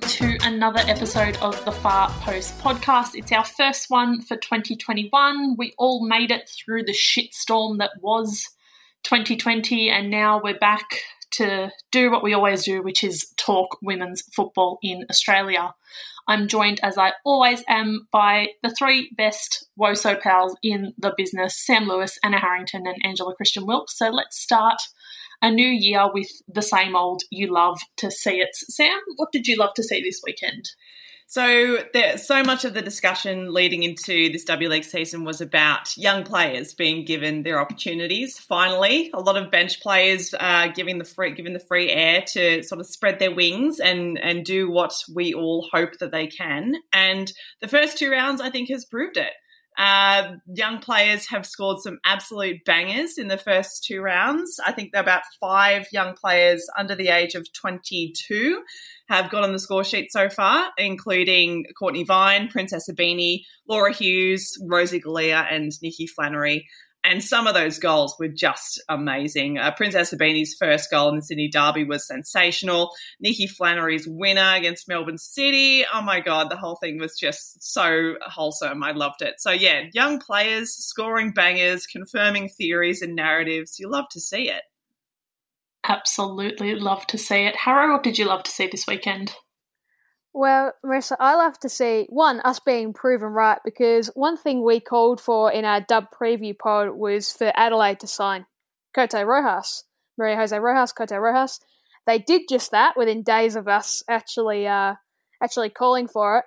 to another episode of the Far Post podcast. It's our first one for 2021. We all made it through the shitstorm that was 2020, and now we're back to do what we always do, which is talk women's football in Australia. I'm joined, as I always am, by the three best WOSO pals in the business Sam Lewis, Anna Harrington, and Angela Christian Wilkes. So let's start a new year with the same old you love to see it. Sam, what did you love to see this weekend? So, there, so much of the discussion leading into this W League season was about young players being given their opportunities. Finally, a lot of bench players uh, giving the free giving the free air to sort of spread their wings and and do what we all hope that they can. And the first two rounds, I think, has proved it. Uh, young players have scored some absolute bangers in the first two rounds. I think about five young players under the age of 22 have got on the score sheet so far, including Courtney Vine, Princess Ibini, Laura Hughes, Rosie Galea, and Nikki Flannery. And some of those goals were just amazing. Uh, Princess Ibini's first goal in the Sydney Derby was sensational. Nikki Flannery's winner against Melbourne City. Oh my God, the whole thing was just so wholesome. I loved it. So, yeah, young players scoring bangers, confirming theories and narratives. You love to see it. Absolutely love to see it. What did you love to see this weekend? Well, Marissa, I love to see one us being proven right because one thing we called for in our dub preview pod was for Adelaide to sign Cote Rojas, Maria Jose Rojas, Cote Rojas. They did just that within days of us actually uh, actually calling for it.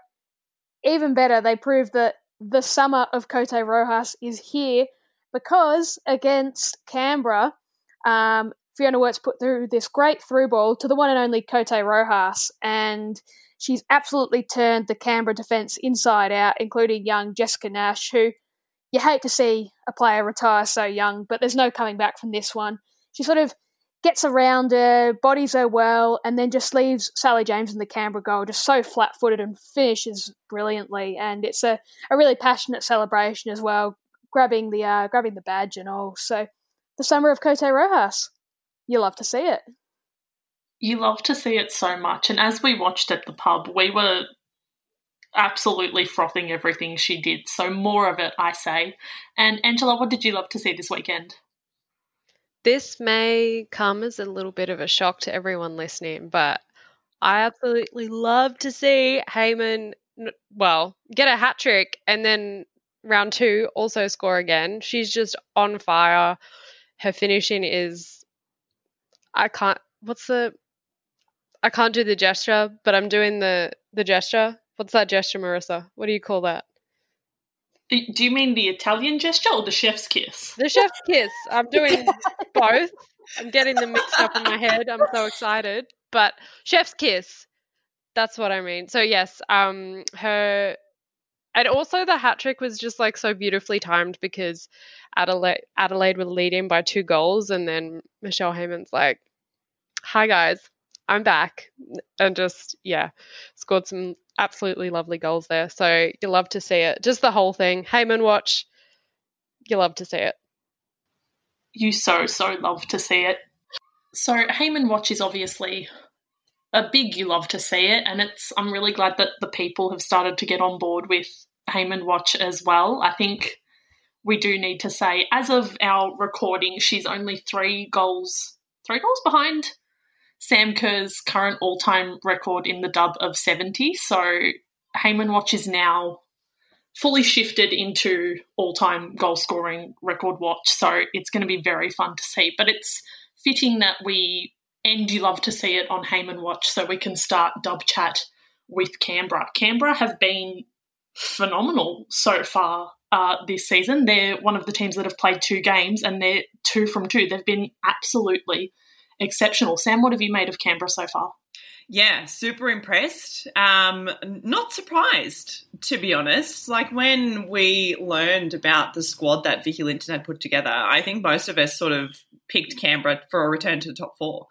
Even better, they proved that the summer of Cote Rojas is here because against Canberra, um, Fiona Worts put through this great through ball to the one and only Cote Rojas, and she's absolutely turned the Canberra defence inside out, including young Jessica Nash, who you hate to see a player retire so young, but there's no coming back from this one. She sort of gets around her, bodies her well, and then just leaves Sally James in the Canberra goal just so flat footed and finishes brilliantly. And it's a, a really passionate celebration as well, grabbing the uh, grabbing the badge and all. So the summer of Cote Rojas. You love to see it you love to see it so much. And as we watched at the pub, we were absolutely frothing everything she did. So more of it, I say. And Angela, what did you love to see this weekend? This may come as a little bit of a shock to everyone listening, but I absolutely love to see Heyman, well, get a hat trick and then round two also score again. She's just on fire. Her finishing is, I can't, what's the I can't do the gesture, but I'm doing the the gesture. What's that gesture, Marissa? What do you call that? Do you mean the Italian gesture or the chef's kiss? The chef's kiss. I'm doing both. I'm getting them mixed up in my head. I'm so excited. But chef's kiss. That's what I mean. So yes, um her and also the hat trick was just like so beautifully timed because Adelaide Adelaide were leading by two goals and then Michelle Heyman's like, Hi guys, I'm back and just, yeah, scored some absolutely lovely goals there. So you love to see it. Just the whole thing. Heyman watch, you love to see it. You so, so love to see it. So Heyman watch is obviously a big you love to see it and it's I'm really glad that the people have started to get on board with Heyman watch as well. I think we do need to say as of our recording she's only 3 goals 3 goals behind Sam Kerr's current all time record in the dub of 70. So Heyman Watch is now fully shifted into all time goal scoring record watch. So it's going to be very fun to see. But it's fitting that we end You Love to See It on Heyman Watch so we can start dub chat with Canberra. Canberra have been phenomenal so far uh, this season. They're one of the teams that have played two games and they're two from two. They've been absolutely exceptional. Sam, what have you made of Canberra so far? Yeah, super impressed. Um, not surprised, to be honest. Like when we learned about the squad that Vicki Linton had put together, I think most of us sort of picked Canberra for a return to the top four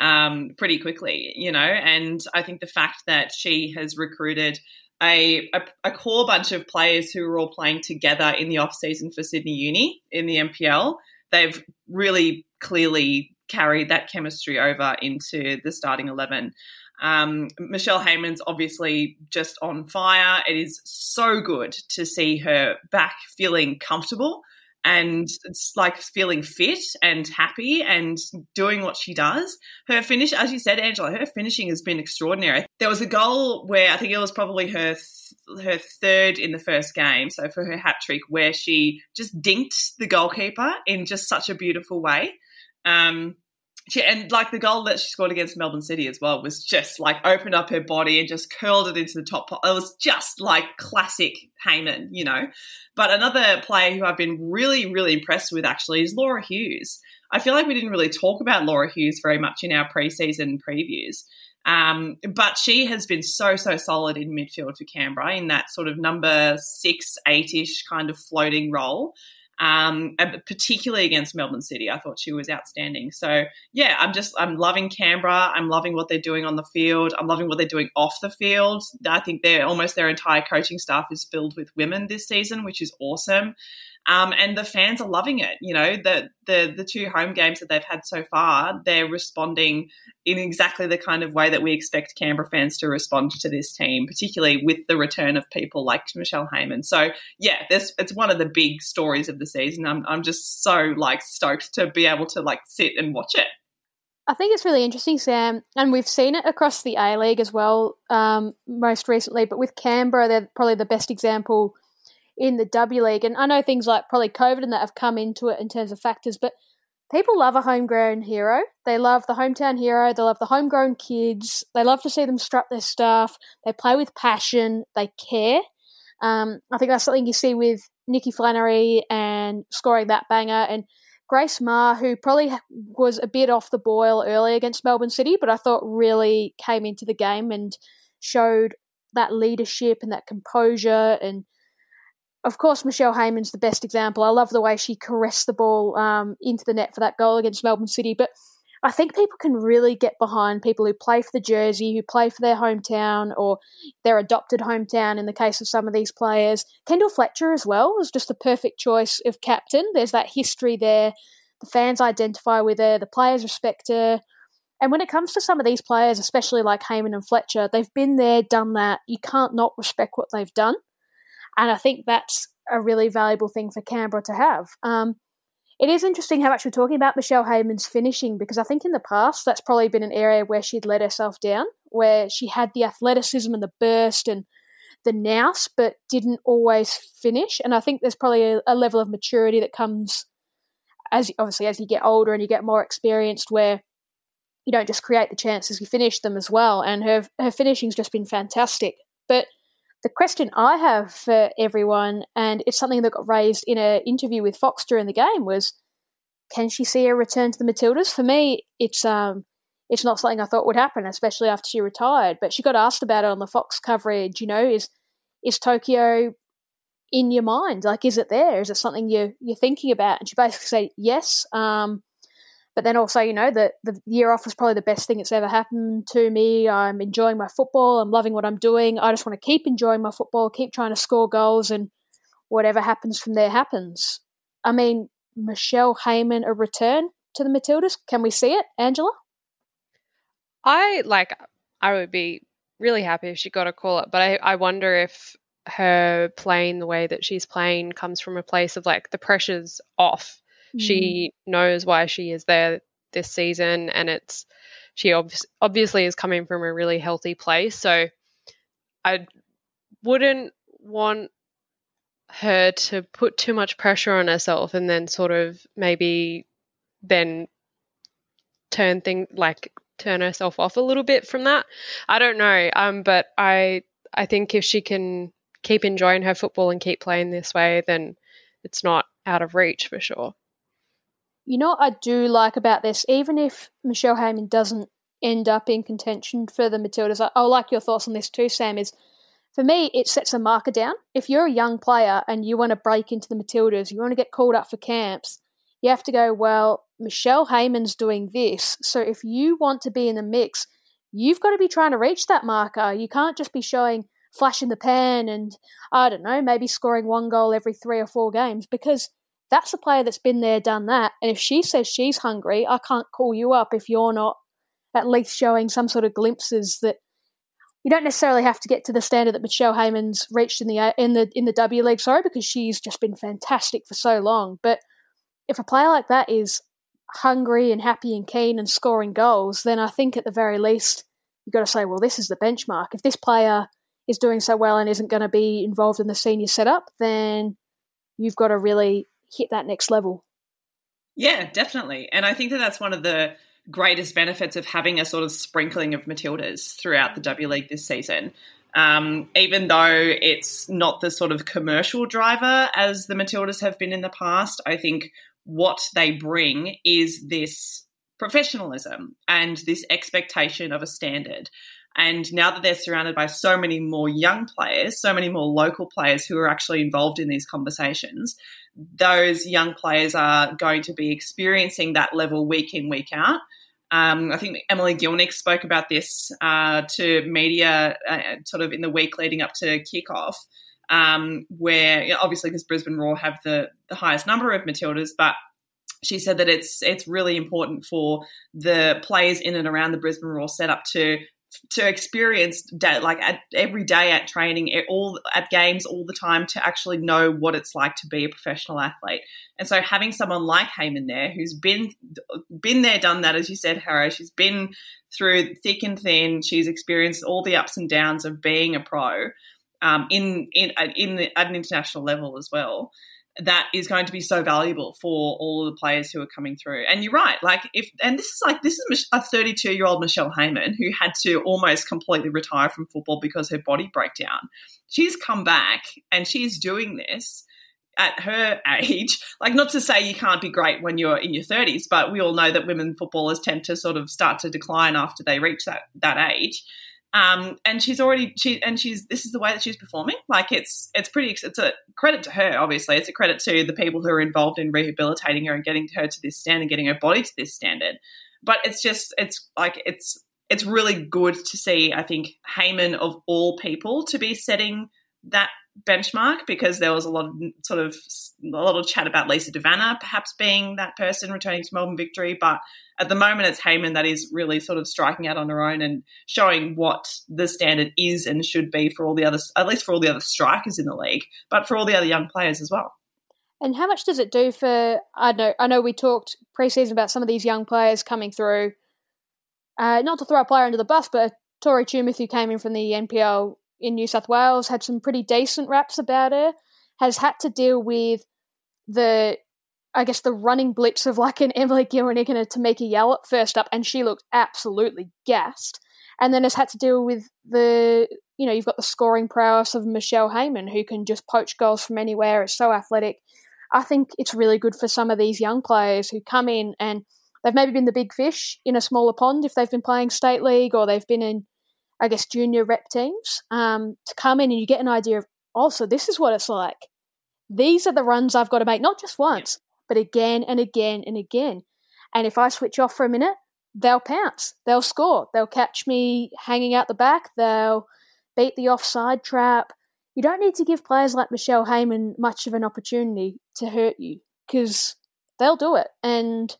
um, pretty quickly, you know. And I think the fact that she has recruited a, a, a, core bunch of players who are all playing together in the off season for Sydney Uni in the NPL, they've really clearly carried that chemistry over into the starting 11. Um, Michelle Heyman's obviously just on fire. It is so good to see her back feeling comfortable and it's like feeling fit and happy and doing what she does. Her finish, as you said, Angela, her finishing has been extraordinary. There was a goal where I think it was probably her th- her third in the first game, so for her hat trick, where she just dinked the goalkeeper in just such a beautiful way. Um, she, and like the goal that she scored against Melbourne City as well was just like opened up her body and just curled it into the top. It was just like classic Heyman, you know. But another player who I've been really, really impressed with actually is Laura Hughes. I feel like we didn't really talk about Laura Hughes very much in our preseason previews. Um, but she has been so, so solid in midfield for Canberra in that sort of number six, eight ish kind of floating role um, particularly against Melbourne City. I thought she was outstanding. So yeah, I'm just I'm loving Canberra. I'm loving what they're doing on the field. I'm loving what they're doing off the field. I think they're almost their entire coaching staff is filled with women this season, which is awesome. Um, and the fans are loving it. You know, the, the the two home games that they've had so far, they're responding in exactly the kind of way that we expect Canberra fans to respond to this team, particularly with the return of people like Michelle Heyman. So yeah, this it's one of the big stories of the season. I'm I'm just so like stoked to be able to like sit and watch it. I think it's really interesting, Sam, and we've seen it across the A League as well, um, most recently. But with Canberra, they're probably the best example in the W League. And I know things like probably COVID and that have come into it in terms of factors, but people love a homegrown hero. They love the hometown hero. They love the homegrown kids. They love to see them strut their stuff. They play with passion. They care. Um, I think that's something you see with Nikki Flannery and scoring that banger and Grace Maher, who probably was a bit off the boil early against Melbourne City, but I thought really came into the game and showed that leadership and that composure and of course, Michelle Heyman's the best example. I love the way she caressed the ball um, into the net for that goal against Melbourne City. But I think people can really get behind people who play for the jersey, who play for their hometown or their adopted hometown in the case of some of these players. Kendall Fletcher as well was just the perfect choice of captain. There's that history there. The fans identify with her, the players respect her. And when it comes to some of these players, especially like Heyman and Fletcher, they've been there, done that. You can't not respect what they've done. And I think that's a really valuable thing for Canberra to have. Um, it is interesting how much we're talking about Michelle Heyman's finishing because I think in the past that's probably been an area where she'd let herself down, where she had the athleticism and the burst and the nous, but didn't always finish. And I think there's probably a, a level of maturity that comes as obviously as you get older and you get more experienced, where you don't just create the chances, you finish them as well. And her her finishing's just been fantastic. But the question I have for everyone, and it's something that got raised in an interview with Fox during the game, was can she see a return to the Matildas? For me, it's um, it's not something I thought would happen, especially after she retired. But she got asked about it on the Fox coverage. You know, is is Tokyo in your mind? Like, is it there? Is it something you you're thinking about? And she basically said yes. Um, but then also, you know, the, the year off was probably the best thing that's ever happened to me. I'm enjoying my football. I'm loving what I'm doing. I just want to keep enjoying my football, keep trying to score goals, and whatever happens from there happens. I mean, Michelle Heyman, a return to the Matildas. Can we see it, Angela? I like, I would be really happy if she got a call up, but I, I wonder if her playing the way that she's playing comes from a place of like the pressure's off Mm. She knows why she is there this season, and it's she ob- obviously is coming from a really healthy place. So I wouldn't want her to put too much pressure on herself and then sort of maybe then turn thing like turn herself off a little bit from that. I don't know. Um but I I think if she can keep enjoying her football and keep playing this way then it's not out of reach for sure. You know what I do like about this, even if Michelle Heyman doesn't end up in contention for the Matildas, I, I like your thoughts on this too, Sam, is for me, it sets a marker down. If you're a young player and you want to break into the Matildas, you want to get called up for camps, you have to go, well, Michelle Heyman's doing this. So if you want to be in the mix, you've got to be trying to reach that marker. You can't just be showing flash in the pan and, I don't know, maybe scoring one goal every three or four games because that's a player that's been there, done that. And if she says she's hungry, I can't call you up if you're not at least showing some sort of glimpses that you don't necessarily have to get to the standard that Michelle Heyman's reached in the uh, in the in the W League, sorry, because she's just been fantastic for so long. But if a player like that is hungry and happy and keen and scoring goals, then I think at the very least you've got to say, well, this is the benchmark. If this player is doing so well and isn't going to be involved in the senior setup, then you've got to really hit that next level. Yeah, definitely. And I think that that's one of the greatest benefits of having a sort of sprinkling of Matildas throughout the W League this season. Um, even though it's not the sort of commercial driver as the Matildas have been in the past, I think what they bring is this professionalism and this expectation of a standard. And now that they're surrounded by so many more young players, so many more local players who are actually involved in these conversations, those young players are going to be experiencing that level week in, week out. Um, I think Emily Gielnik spoke about this uh, to media uh, sort of in the week leading up to kickoff, um, where you know, obviously because Brisbane Roar have the, the highest number of Matildas, but she said that it's it's really important for the players in and around the Brisbane Roar setup to to experience day, like at, every day at training, all at games, all the time, to actually know what it's like to be a professional athlete. And so, having someone like Heyman there, who's been been there, done that, as you said, Harrow, she's been through thick and thin. She's experienced all the ups and downs of being a pro um, in in in the, at an international level as well that is going to be so valuable for all of the players who are coming through. And you're right, like if and this is like this is a 32 year old Michelle Heyman who had to almost completely retire from football because her body broke down. She's come back and she's doing this at her age. Like not to say you can't be great when you're in your 30s, but we all know that women footballers tend to sort of start to decline after they reach that that age. Um, and she's already she and she's this is the way that she's performing. Like it's it's pretty it's a credit to her. Obviously, it's a credit to the people who are involved in rehabilitating her and getting her to this standard, getting her body to this standard. But it's just it's like it's it's really good to see. I think Heyman of all people to be setting that benchmark because there was a lot of sort of a lot of chat about Lisa De Vanna perhaps being that person returning to Melbourne victory, but at the moment it's Heyman that is really sort of striking out on her own and showing what the standard is and should be for all the other, at least for all the other strikers in the league, but for all the other young players as well. And how much does it do for? I know, I know, we talked preseason about some of these young players coming through. Uh, not to throw a player under the bus, but Tori Tumeth, who came in from the NPL in New South Wales, had some pretty decent raps about her. Has had to deal with the, I guess, the running blitz of like an Emily Gielnik and a Tameka Yallop first up, and she looked absolutely gassed. And then has had to deal with the, you know, you've got the scoring prowess of Michelle Heyman, who can just poach goals from anywhere, is so athletic. I think it's really good for some of these young players who come in and they've maybe been the big fish in a smaller pond if they've been playing state league or they've been in I guess, junior rep teams um, to come in and you get an idea of, also, oh, this is what it's like. These are the runs I've got to make, not just once, but again and again and again. And if I switch off for a minute, they'll pounce, they'll score, they'll catch me hanging out the back, they'll beat the offside trap. You don't need to give players like Michelle Heyman much of an opportunity to hurt you because they'll do it. And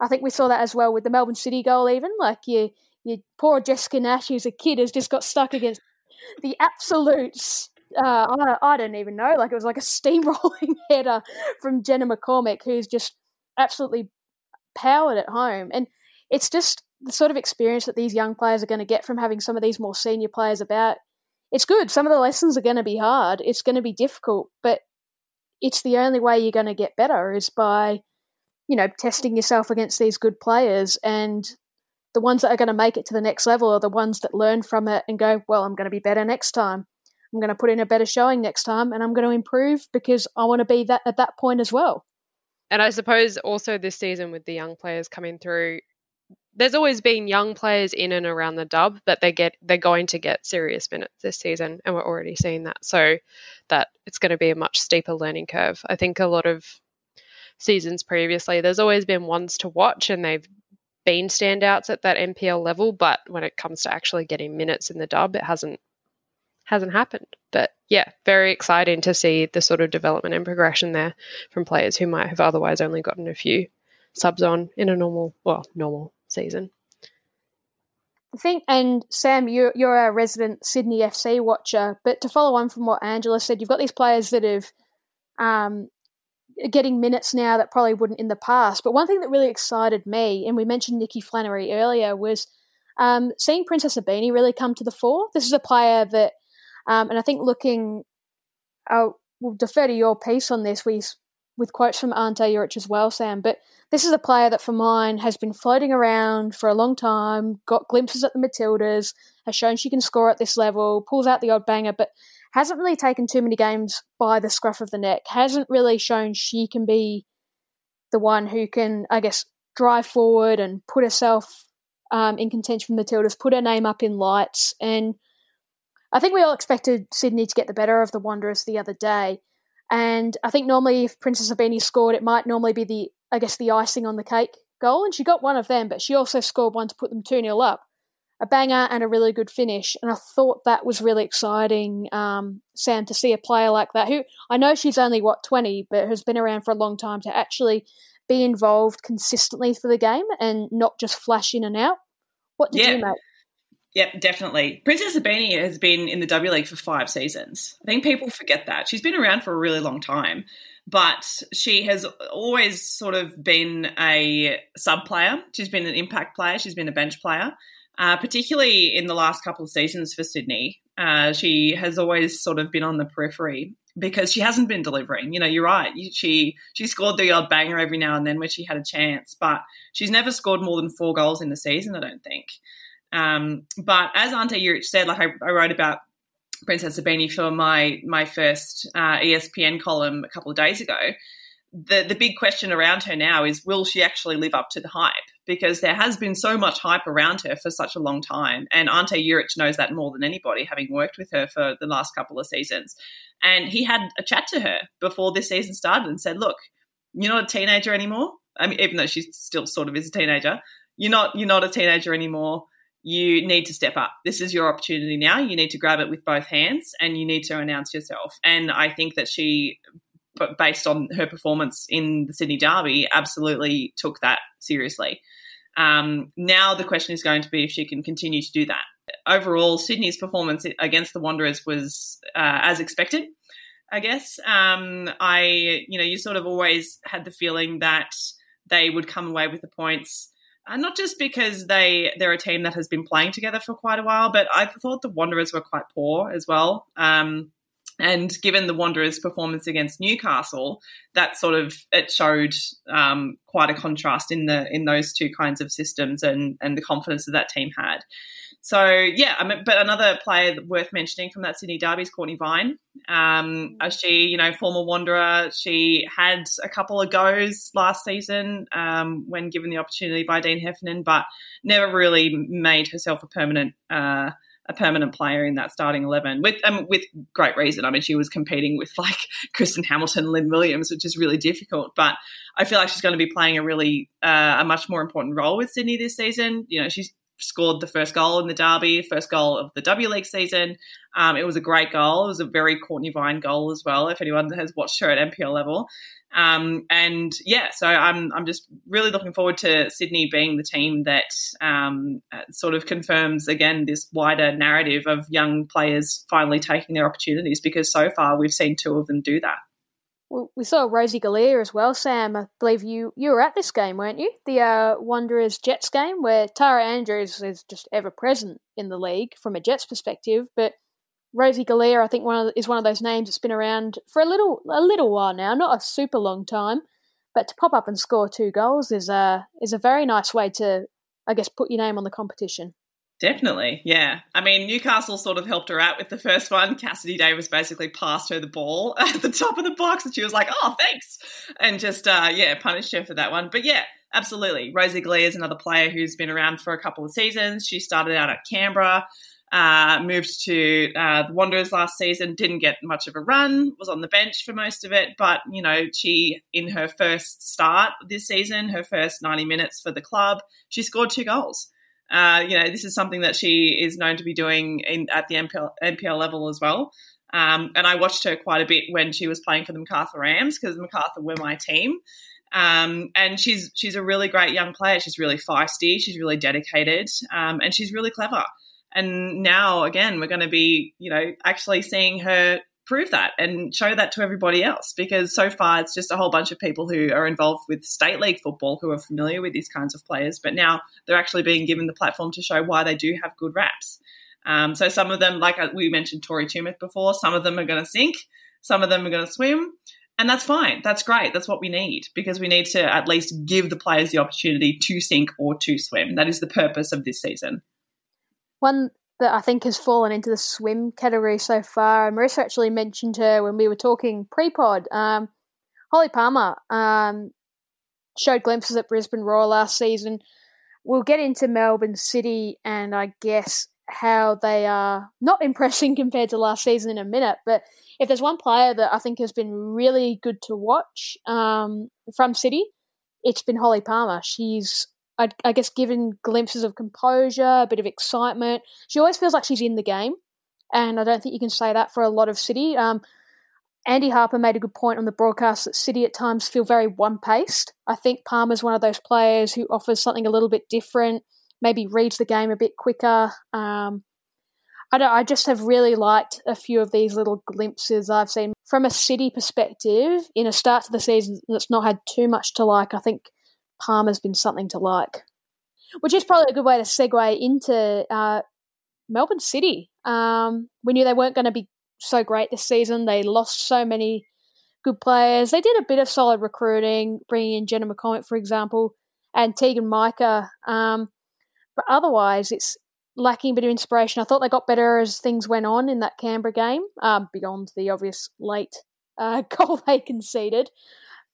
I think we saw that as well with the Melbourne City goal, even. Like, you your poor Jessica Nash, who's a kid, has just got stuck against the absolutes. Uh, I, I don't even know. Like it was like a steamrolling header from Jenna McCormick, who's just absolutely powered at home. And it's just the sort of experience that these young players are going to get from having some of these more senior players about. It's good. Some of the lessons are going to be hard. It's going to be difficult, but it's the only way you're going to get better is by, you know, testing yourself against these good players and the ones that are going to make it to the next level are the ones that learn from it and go, well, I'm going to be better next time. I'm going to put in a better showing next time and I'm going to improve because I want to be that at that point as well. And I suppose also this season with the young players coming through, there's always been young players in and around the dub, but they get they're going to get serious minutes this season, and we're already seeing that. So that it's going to be a much steeper learning curve. I think a lot of seasons previously, there's always been ones to watch, and they've been standouts at that NPL level, but when it comes to actually getting minutes in the dub, it hasn't hasn't happened. But yeah, very exciting to see the sort of development and progression there from players who might have otherwise only gotten a few subs on in a normal, well, normal season. I think, and Sam, you're, you're a resident Sydney FC watcher, but to follow on from what Angela said, you've got these players that have um, getting minutes now that probably wouldn't in the past. But one thing that really excited me, and we mentioned Nikki Flannery earlier, was um, seeing Princess Ibini really come to the fore. This is a player that, um, and I think looking, uh, we'll defer to your piece on this with, with quotes from Ante Juric as well, Sam, but this is a player that for mine has been floating around for a long time, got glimpses at the Matildas, has shown she can score at this level, pulls out the odd banger, but hasn't really taken too many games by the scruff of the neck, hasn't really shown she can be the one who can, I guess, drive forward and put herself um, in contention from the Matildas, put her name up in lights. And I think we all expected Sydney to get the better of the Wanderers the other day. And I think normally if Princess Ibini scored, it might normally be the I guess, the icing on the cake goal, and she got one of them, but she also scored one to put them 2 0 up. A banger and a really good finish. And I thought that was really exciting, um, Sam, to see a player like that, who I know she's only, what, 20, but has been around for a long time, to actually be involved consistently for the game and not just flash in and out. What did yeah. you make? Yep, definitely. Princess Ibini has been in the W League for five seasons. I think people forget that. She's been around for a really long time but she has always sort of been a sub player. She's been an impact player. She's been a bench player, uh, particularly in the last couple of seasons for Sydney. Uh, she has always sort of been on the periphery because she hasn't been delivering. You know, you're right. She she scored the odd banger every now and then when she had a chance, but she's never scored more than four goals in the season. I don't think. Um, but as Ante Juric said, like I, I wrote about Princess Ibini for my my first uh, ESPN column a couple of days ago. The the big question around her now is will she actually live up to the hype? Because there has been so much hype around her for such a long time, and Ante Juric knows that more than anybody, having worked with her for the last couple of seasons. And he had a chat to her before this season started and said, "Look, you're not a teenager anymore. I mean, even though she still sort of is a teenager, you're not you're not a teenager anymore you need to step up. This is your opportunity now. You need to grab it with both hands and you need to announce yourself. And I think that she, based on her performance in the Sydney Derby, absolutely took that seriously. Um, now the question is going to be if she can continue to do that. Overall, Sydney's performance against the Wanderers was uh, as expected. I guess um, I, you know, you sort of always had the feeling that they would come away with the points and not just because they they're a team that has been playing together for quite a while, but I thought the Wanderers were quite poor as well. Um, and given the Wanderers' performance against Newcastle, that sort of it showed um, quite a contrast in the in those two kinds of systems and and the confidence that that team had. So yeah, I mean, but another player worth mentioning from that Sydney Derby is Courtney Vine. Um, she, you know, former Wanderer, she had a couple of goes last season um, when given the opportunity by Dean Heffernan, but never really made herself a permanent. Uh, a permanent player in that starting eleven with um, with great reason. I mean, she was competing with like Kristen Hamilton, Lynn Williams, which is really difficult. But I feel like she's going to be playing a really uh, a much more important role with Sydney this season. You know, she's scored the first goal in the derby, first goal of the W League season. Um, it was a great goal. It was a very Courtney Vine goal as well. If anyone has watched her at NPL level, um, and yeah, so I'm I'm just really looking forward to Sydney being the team that um, sort of confirms again this wider narrative of young players finally taking their opportunities because so far we've seen two of them do that we saw Rosie Galea as well, Sam. I believe you you were at this game, weren't you? The uh, Wanderers Jets game, where Tara Andrews is just ever present in the league from a Jets perspective. But Rosie Galea, I think, one of, is one of those names that's been around for a little a little while now, not a super long time. But to pop up and score two goals is a is a very nice way to, I guess, put your name on the competition. Definitely, yeah. I mean, Newcastle sort of helped her out with the first one. Cassidy Davis basically passed her the ball at the top of the box, and she was like, "Oh, thanks," and just uh, yeah, punished her for that one. But yeah, absolutely. Rosie Galea is another player who's been around for a couple of seasons. She started out at Canberra, uh, moved to uh, the Wanderers last season, didn't get much of a run, was on the bench for most of it. But you know, she in her first start this season, her first ninety minutes for the club, she scored two goals. Uh, you know, this is something that she is known to be doing in, at the NPL, NPL level as well. Um, and I watched her quite a bit when she was playing for the Macarthur Rams because Macarthur were my team. Um, and she's she's a really great young player. She's really feisty. She's really dedicated, um, and she's really clever. And now again, we're going to be, you know, actually seeing her prove that and show that to everybody else because so far it's just a whole bunch of people who are involved with state league football who are familiar with these kinds of players but now they're actually being given the platform to show why they do have good raps. Um, so some of them like uh, we mentioned tori tumeth before some of them are going to sink some of them are going to swim and that's fine. That's great. That's what we need because we need to at least give the players the opportunity to sink or to swim. That is the purpose of this season one that I think has fallen into the swim category so far. Marissa actually mentioned her when we were talking pre-pod. Um, Holly Palmer um, showed glimpses at Brisbane Roar last season. We'll get into Melbourne City and I guess how they are not impressing compared to last season in a minute. But if there's one player that I think has been really good to watch um, from City, it's been Holly Palmer. She's I, I guess given glimpses of composure, a bit of excitement. She always feels like she's in the game, and I don't think you can say that for a lot of City. Um, Andy Harper made a good point on the broadcast that City at times feel very one paced. I think Palmer's one of those players who offers something a little bit different, maybe reads the game a bit quicker. Um, I, I just have really liked a few of these little glimpses I've seen from a City perspective in a start to the season that's not had too much to like. I think Palmer's been something to like. Which is probably a good way to segue into uh, Melbourne City. Um, we knew they weren't going to be so great this season. They lost so many good players. They did a bit of solid recruiting, bringing in Jenna McCormick, for example, and Teagan Micah. Um, but otherwise, it's lacking a bit of inspiration. I thought they got better as things went on in that Canberra game, um, beyond the obvious late uh, goal they conceded.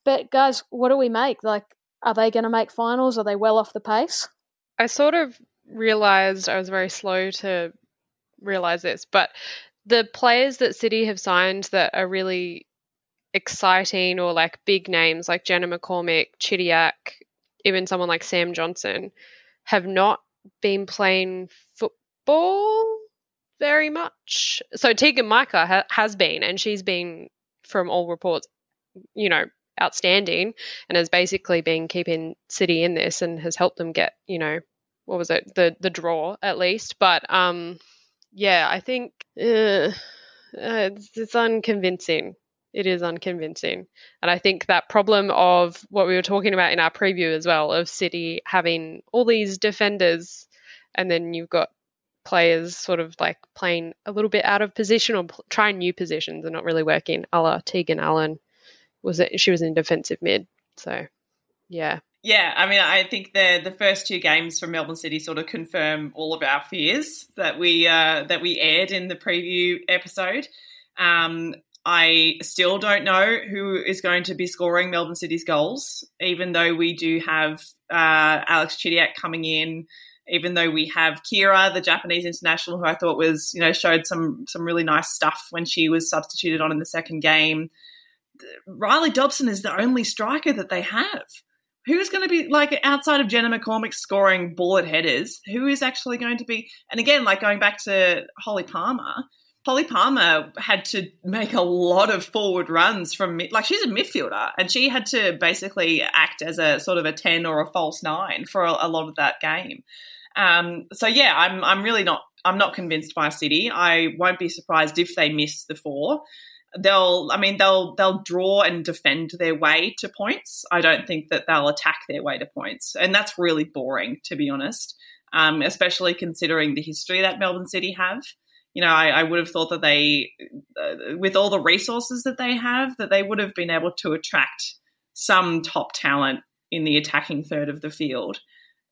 But guys, what do we make? Like are they going to make finals? Are they well off the pace? I sort of realized I was very slow to realize this, but the players that City have signed that are really exciting or like big names like Jenna McCormick, Chidiac, even someone like Sam Johnson have not been playing football very much. So Teagan Micah ha- has been, and she's been, from all reports, you know, outstanding and has basically been keeping City in this and has helped them get, you know, what was it, the the draw at least. But um, yeah, I think uh, uh, it's, it's unconvincing. It is unconvincing, and I think that problem of what we were talking about in our preview as well of City having all these defenders, and then you've got players sort of like playing a little bit out of position or trying new positions and not really working, a la Teigen Allen was it she was in defensive mid. So yeah. Yeah, I mean, I think the the first two games from Melbourne City sort of confirm all of our fears that we uh, that we aired in the preview episode. Um, I still don't know who is going to be scoring Melbourne City's goals, even though we do have uh, Alex Chidiac coming in. Even though we have Kira, the Japanese international, who I thought was, you know, showed some some really nice stuff when she was substituted on in the second game. Rhali Dobson is the only striker that they have. Who's going to be like outside of Jenna McCormick scoring bullet headers? Who is actually going to be? And again, like going back to Holly Palmer, Holly Palmer had to make a lot of forward runs from like she's a midfielder and she had to basically act as a sort of a 10 or a false 9 for a, a lot of that game. Um, so yeah, I'm I'm really not I'm not convinced by City. I won't be surprised if they miss the 4 they'll I mean they'll they'll draw and defend their way to points. I don't think that they'll attack their way to points, and that's really boring to be honest. Um, especially considering the history that Melbourne City have. You know, I, I would have thought that they, uh, with all the resources that they have, that they would have been able to attract some top talent in the attacking third of the field.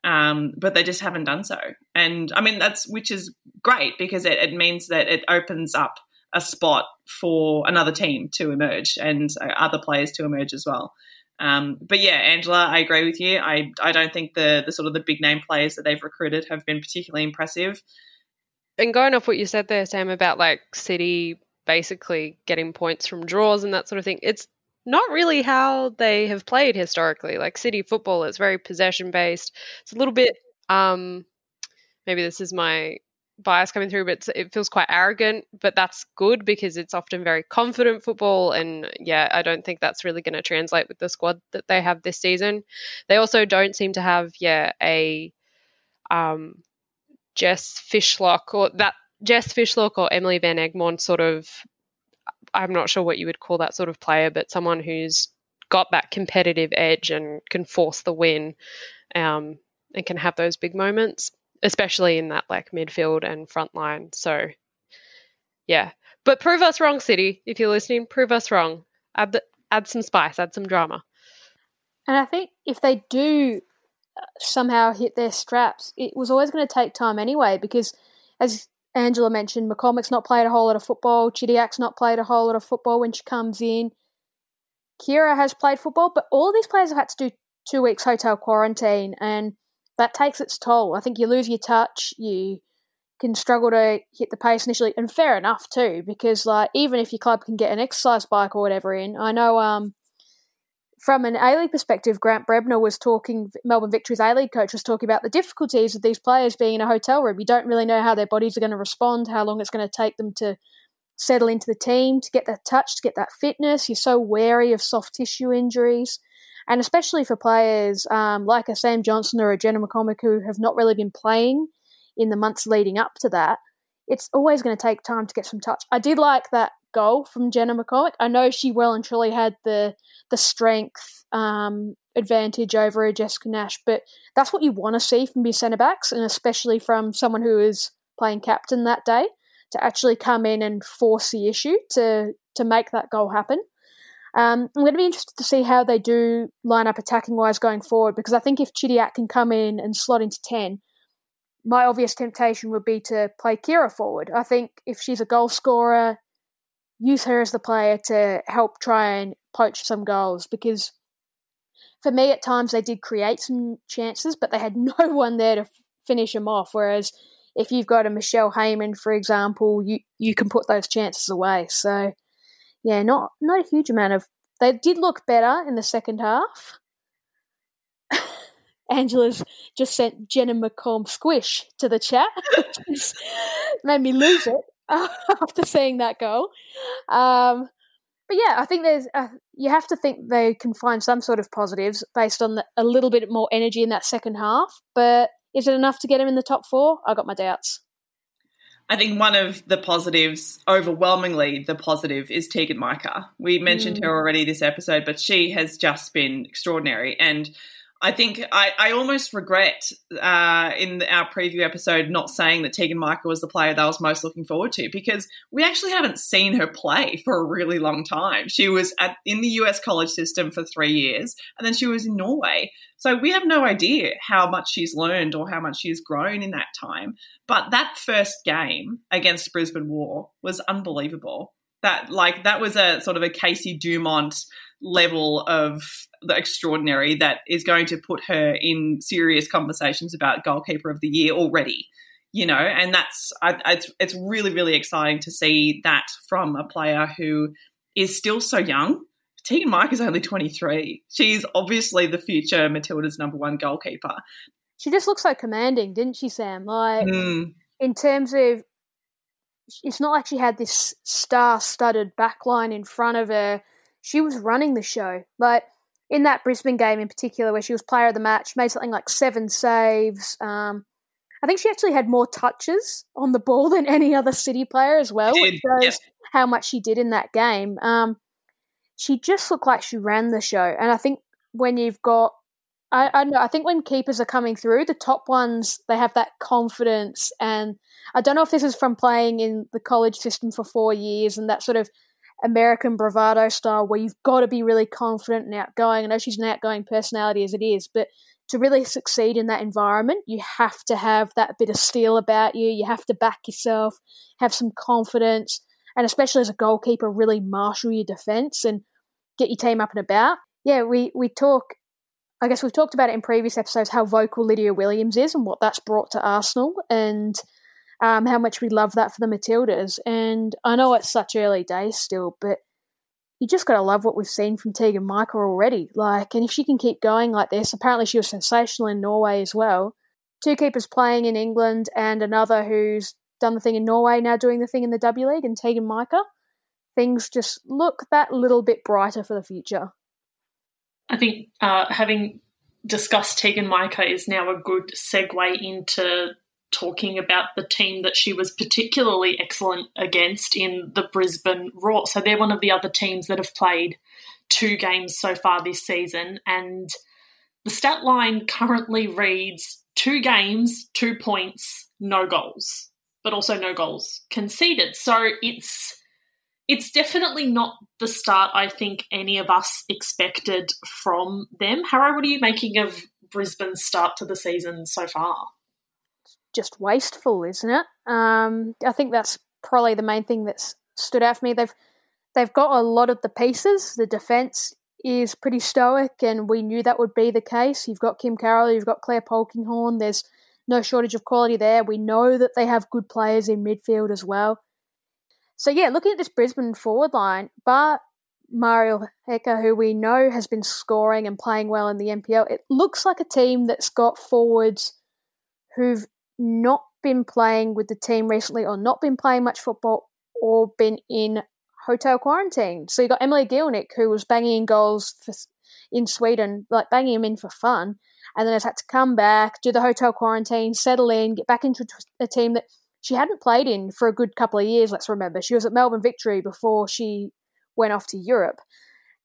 Um, but they just haven't done so. And I mean, that's which is great because it, it means that it opens up a spot for another team to emerge and uh, other players to emerge as well. Um, but yeah, Angela, I agree with you. I, I don't think the, the sort of the big name players that they've recruited have been particularly impressive. And going off what you said there, Sam, about like City basically getting points from draws and that sort of thing, it's not really how they have played historically. Like City football, it's very possession based. It's a little bit, um, maybe this is my bias coming through, but it feels quite arrogant. But that's good because it's often very confident football. And yeah, I don't think that's really going to translate with the squad that they have this season. They also don't seem to have, yeah, a um, Jess Fishlock or that Jess Fishlock or Emily Van Egmond sort of. I'm not sure what you would call that sort of player, but someone who's got that competitive edge and can force the win um, and can have those big moments especially in that like midfield and front line. So, yeah. But prove us wrong, City. If you're listening, prove us wrong. Add the, add some spice, add some drama. And I think if they do uh, somehow hit their straps, it was always going to take time anyway. Because as Angela mentioned, McCormick's not played a whole lot of football. Chidiac's not played a whole lot of football when she comes in. Kira has played football, but all these players have had to do two weeks hotel quarantine, and that takes its toll. I think you lose your touch, you can struggle to hit the pace initially, and fair enough too, because like even if your club can get an exercise bike or whatever in, I know um, from an A League perspective, Grant Brebner was talking, Melbourne Victory's A League coach was talking about the difficulties of these players being in a hotel room. You don't really know how their bodies are going to respond, how long it's going to take them to settle into the team, to get that touch, to get that fitness. You're so wary of soft tissue injuries and especially for players um, like a Sam Johnson or a Jenna McCormick who have not really been playing in the months leading up to that, it's always going to take time to get some touch. I did like that goal from Jenna McCormick. I know she well and truly had the the strength um, advantage over Jessica Nash, but that's what you want to see from your centre backs, and especially from someone who is playing captain that day to actually come in and force the issue to to make that goal happen. Um, I'm going to be interested to see how they do line up attacking wise going forward because I think if Chidiac can come in and slot into 10, my obvious temptation would be to play Kira forward. I think if she's a goal scorer, use her as the player to help try and poach some goals because for me at times they did create some chances, but they had no one there to finish them off. Whereas if you've got a Michelle Heyman, for example, you, you can put those chances away. So yeah, not not a huge amount of. They did look better in the second half. Angela's just sent Jenna McComb squish to the chat, which made me lose it after seeing that goal. Um, but yeah, I think there's uh, you have to think they can find some sort of positives based on the, a little bit more energy in that second half. But is it enough to get them in the top four? I got my doubts. I think one of the positives, overwhelmingly the positive, is Teagan Micah. We mentioned mm. her already this episode, but she has just been extraordinary. And I think I, I almost regret uh, in our preview episode not saying that Teagan Micah was the player that I was most looking forward to because we actually haven't seen her play for a really long time. She was at, in the US college system for three years and then she was in Norway. So we have no idea how much she's learned or how much she's grown in that time. But that first game against Brisbane Roar was unbelievable. That like that was a sort of a Casey Dumont level of the extraordinary that is going to put her in serious conversations about goalkeeper of the year already you know? And that's I, it's it's really really exciting to see that from a player who is still so young. Teagan Micah is only 23 she's obviously the future Matilda's number one goalkeeper. She just looks so commanding didn't she Sam? Like mm. in terms of it's not like she had this star-studded backline in front of her. She was running the show. Like in that Brisbane game in particular, where she was player of the match, made something like seven saves. Um, I think she actually had more touches on the ball than any other City player as well, which shows yeah. how much she did in that game. Um, she just looked like she ran the show, and I think when you've got I, I know. I think when keepers are coming through, the top ones they have that confidence, and I don't know if this is from playing in the college system for four years and that sort of American bravado style where you've got to be really confident and outgoing. I know she's an outgoing personality as it is, but to really succeed in that environment, you have to have that bit of steel about you. You have to back yourself, have some confidence, and especially as a goalkeeper, really marshal your defence and get your team up and about. Yeah, we, we talk, I guess we've talked about it in previous episodes how vocal Lydia Williams is and what that's brought to Arsenal. And um, how much we love that for the Matildas. And I know it's such early days still, but you just got to love what we've seen from Teagan Micah already. Like, and if she can keep going like this, apparently she was sensational in Norway as well. Two keepers playing in England and another who's done the thing in Norway, now doing the thing in the W League, and Teagan Micah, things just look that little bit brighter for the future. I think uh, having discussed Teagan Micah is now a good segue into talking about the team that she was particularly excellent against in the Brisbane Roar. So they're one of the other teams that have played two games so far this season. And the stat line currently reads two games, two points, no goals, but also no goals conceded. So it's it's definitely not the start I think any of us expected from them. Harrow, what are you making of Brisbane's start to the season so far? Just wasteful, isn't it? Um, I think that's probably the main thing that's stood out for me. They've they've got a lot of the pieces. The defence is pretty stoic, and we knew that would be the case. You've got Kim Carroll, you've got Claire Polkinghorne. There's no shortage of quality there. We know that they have good players in midfield as well. So yeah, looking at this Brisbane forward line, but Mariel Hecher, who we know has been scoring and playing well in the NPL, it looks like a team that's got forwards who've not been playing with the team recently or not been playing much football or been in hotel quarantine. So you got Emily Gielnik, who was banging in goals for, in Sweden, like banging them in for fun, and then has had to come back, do the hotel quarantine, settle in, get back into a team that she hadn't played in for a good couple of years, let's remember. She was at Melbourne Victory before she went off to Europe.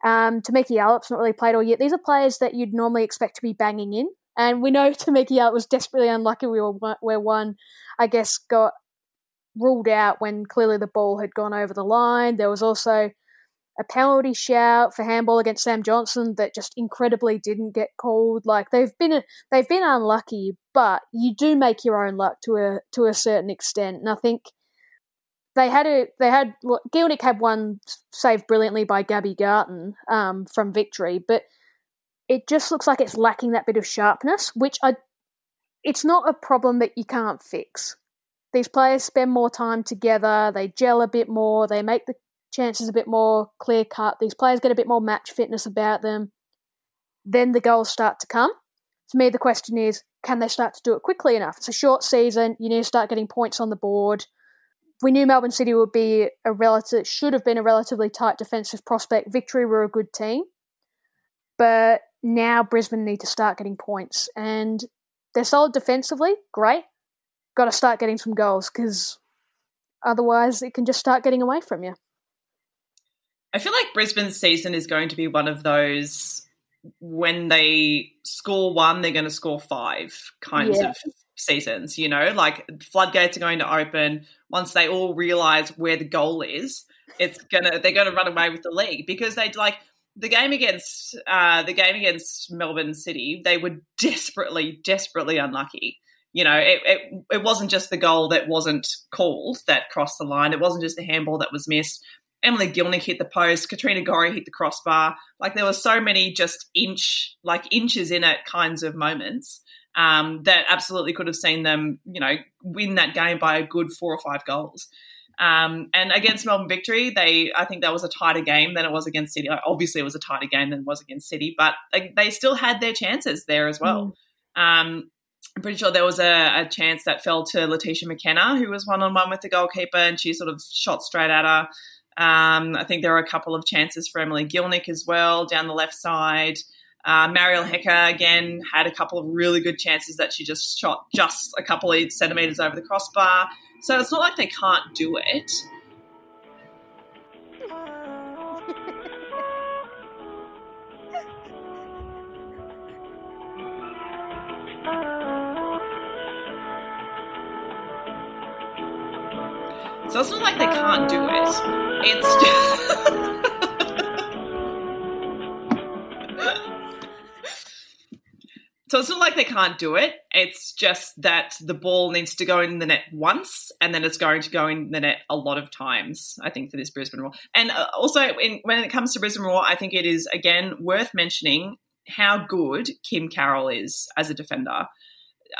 Um, Tameka Yallop's not really played all year. These are players that you'd normally expect to be banging in. And we know Tameka Yallop was desperately unlucky we were where one, I guess, got ruled out when clearly the ball had gone over the line. There was also a penalty shout for handball against Sam Johnson that just incredibly didn't get called. Like they've been they've been unlucky, but you do make your own luck to a to a certain extent. And I think they had a they had well, Gielnik had one saved brilliantly by Gabby Garton um, from victory, but it just looks like it's lacking that bit of sharpness, which I it's not a problem that you can't fix. These players spend more time together, they gel a bit more, they make the chances a bit more clear cut. These players get a bit more match fitness about them. Then the goals start to come. For me, the question is can they start to do it quickly enough? It's a short season. You need to start getting points on the board. We knew Melbourne City would be a relative, should have been a relatively tight defensive prospect. Victory were a good team. But now Brisbane need to start getting points. And they're solid defensively, great. Got to start getting some goals because otherwise it can just start getting away from you. I feel like Brisbane's season is going to be one of those when they score one, they're going to score five kinds yeah. of seasons. You know, like floodgates are going to open once they all realize where the goal is. It's gonna they're going to run away with the league because they'd like the game against uh, the game against Melbourne City. They were desperately, desperately unlucky. You know, it, it, it wasn't just the goal that wasn't called that crossed the line. It wasn't just the handball that was missed. Emily Gielnik hit the post, Katrina Gorry hit the crossbar. Like there were so many just inch, like inches in it kinds of moments um, that absolutely could have seen them, you know, win that game by a good four or five goals. Um, and against Melbourne Victory, they I think that was a tighter game than it was against City. Obviously, it was a tighter game than it was against City, but they still had their chances there as well. Mm. Um, I'm pretty sure there was a, a, chance that fell to Letitia McKenna, who was one on one with the goalkeeper, and she sort of shot straight at her. Um, I think there were a couple of chances for Emily Gielnik as well down the left side. Uh, Mariel Hecher again had a couple of really good chances that she just shot just a couple of centimeters over the crossbar. So it's not like they can't do it. So it's not like they can't do it. It's so it's not like they can't do it. It's just that the ball needs to go in the net once, and then it's going to go in the net a lot of times. I think for this Brisbane Roar, and uh, also in, when it comes to Brisbane Roar, I think it is again worth mentioning how good Kim Carroll is as a defender.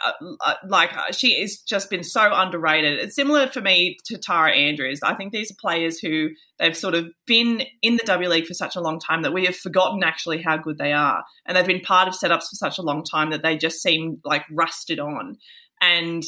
Uh, uh, like uh, she has just been so underrated. It's similar for me to Tara Andrews. I think these are players who they've sort of been in the W League for such a long time that we have forgotten actually how good they are, and they've been part of setups for such a long time that they just seem like rusted on. And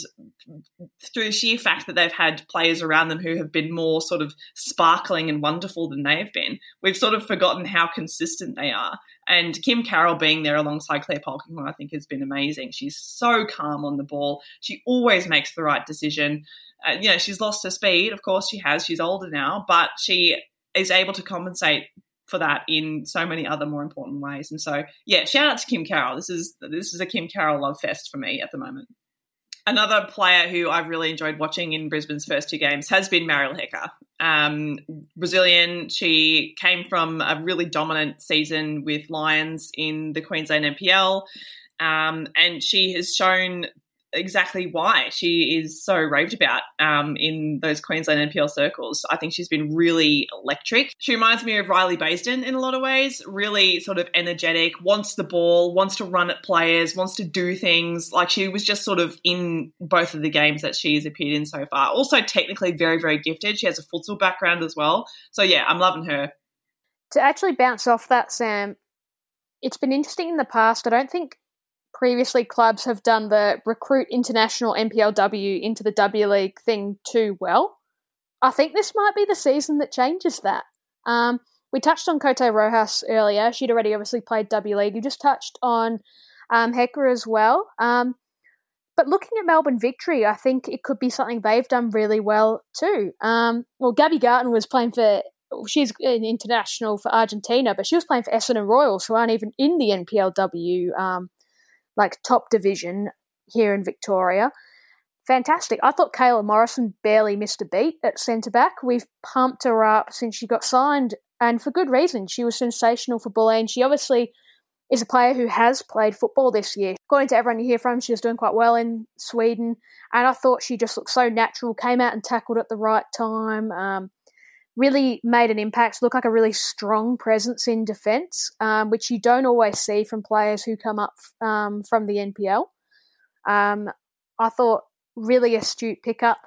through sheer fact that they've had players around them who have been more sort of sparkling and wonderful than they've been, we've sort of forgotten how consistent they are. And Kim Carroll being there alongside Claire Polkinghorne, I think, has been amazing. She's so calm on the ball. She always makes the right decision. Uh, you know, she's lost her speed. Of course, she has. She's older now, but she is able to compensate for that in so many other more important ways. And so, yeah, shout out to Kim Carroll. This is this is a Kim Carroll love fest for me at the moment. Another player who I've really enjoyed watching in Brisbane's first two games has been Mariel Hecher. Um, Brazilian, she came from a really dominant season with Lions in the Queensland NPL. Um, and she has shown exactly why she is so raved about um, in those Queensland NPL circles. I think she's been really electric. She reminds me of Riley Baisden in a lot of ways, really sort of energetic, wants the ball, wants to run at players, wants to do things. Like she was just sort of in both of the games that she's appeared in so far. Also, technically very, very gifted. She has a futsal background as well. So, yeah, I'm loving her. To actually bounce off that, Sam, it's been interesting in the past. I don't think previously clubs have done the recruit international NPLW into the W League thing too well. I think this might be the season that changes that. Um, we touched on Cote Rojas earlier. She'd already obviously played W League. You just touched on um, Hecher as well. Um, but looking at Melbourne Victory, I think it could be something they've done really well too. Um, well, Gabby Garton was playing for, she's an international for Argentina, but she was playing for Essendon Royals, who aren't even in the NPLW um, like top division here in Victoria. Fantastic. I thought Kayla Morrison barely missed a beat at centre back. We've pumped her up since she got signed, and for good reason. She was sensational for Bulleen. She obviously is a player who has played football this year. According to everyone you hear from, she was doing quite well in Sweden, and I thought she just looked so natural, came out and tackled at the right time. Um, really made an impact, looked like a really strong presence in defence, um, which you don't always see from players who come up um, from the NPL. Um, I thought really astute pickup.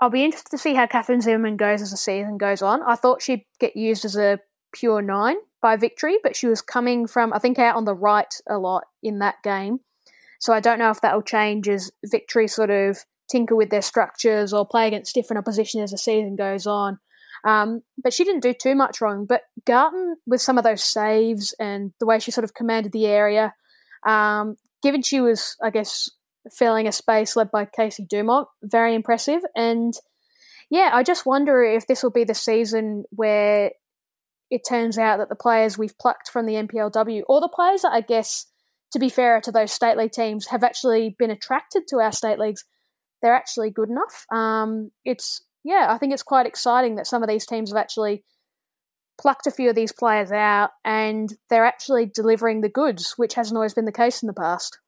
I'll be interested to see how Catherine Zimmerman goes as the season goes on. I thought she'd get used as a pure nine by victory, but she was coming from, I think, out on the right a lot in that game. So I don't know if that will change as victory sort of tinker with their structures or play against different opposition as the season goes on. Um, but she didn't do too much wrong. But Garton, with some of those saves and the way she sort of commanded the area, um, given she was, I guess, filling a space led by Casey Dumont, very impressive. And yeah, I just wonder if this will be the season where it turns out that the players we've plucked from the NPLW, or the players that I guess, to be fairer to those state league teams, have actually been attracted to our state leagues, they're actually good enough. Um, it's yeah, I think it's quite exciting that some of these teams have actually plucked a few of these players out and they're actually delivering the goods, which hasn't always been the case in the past.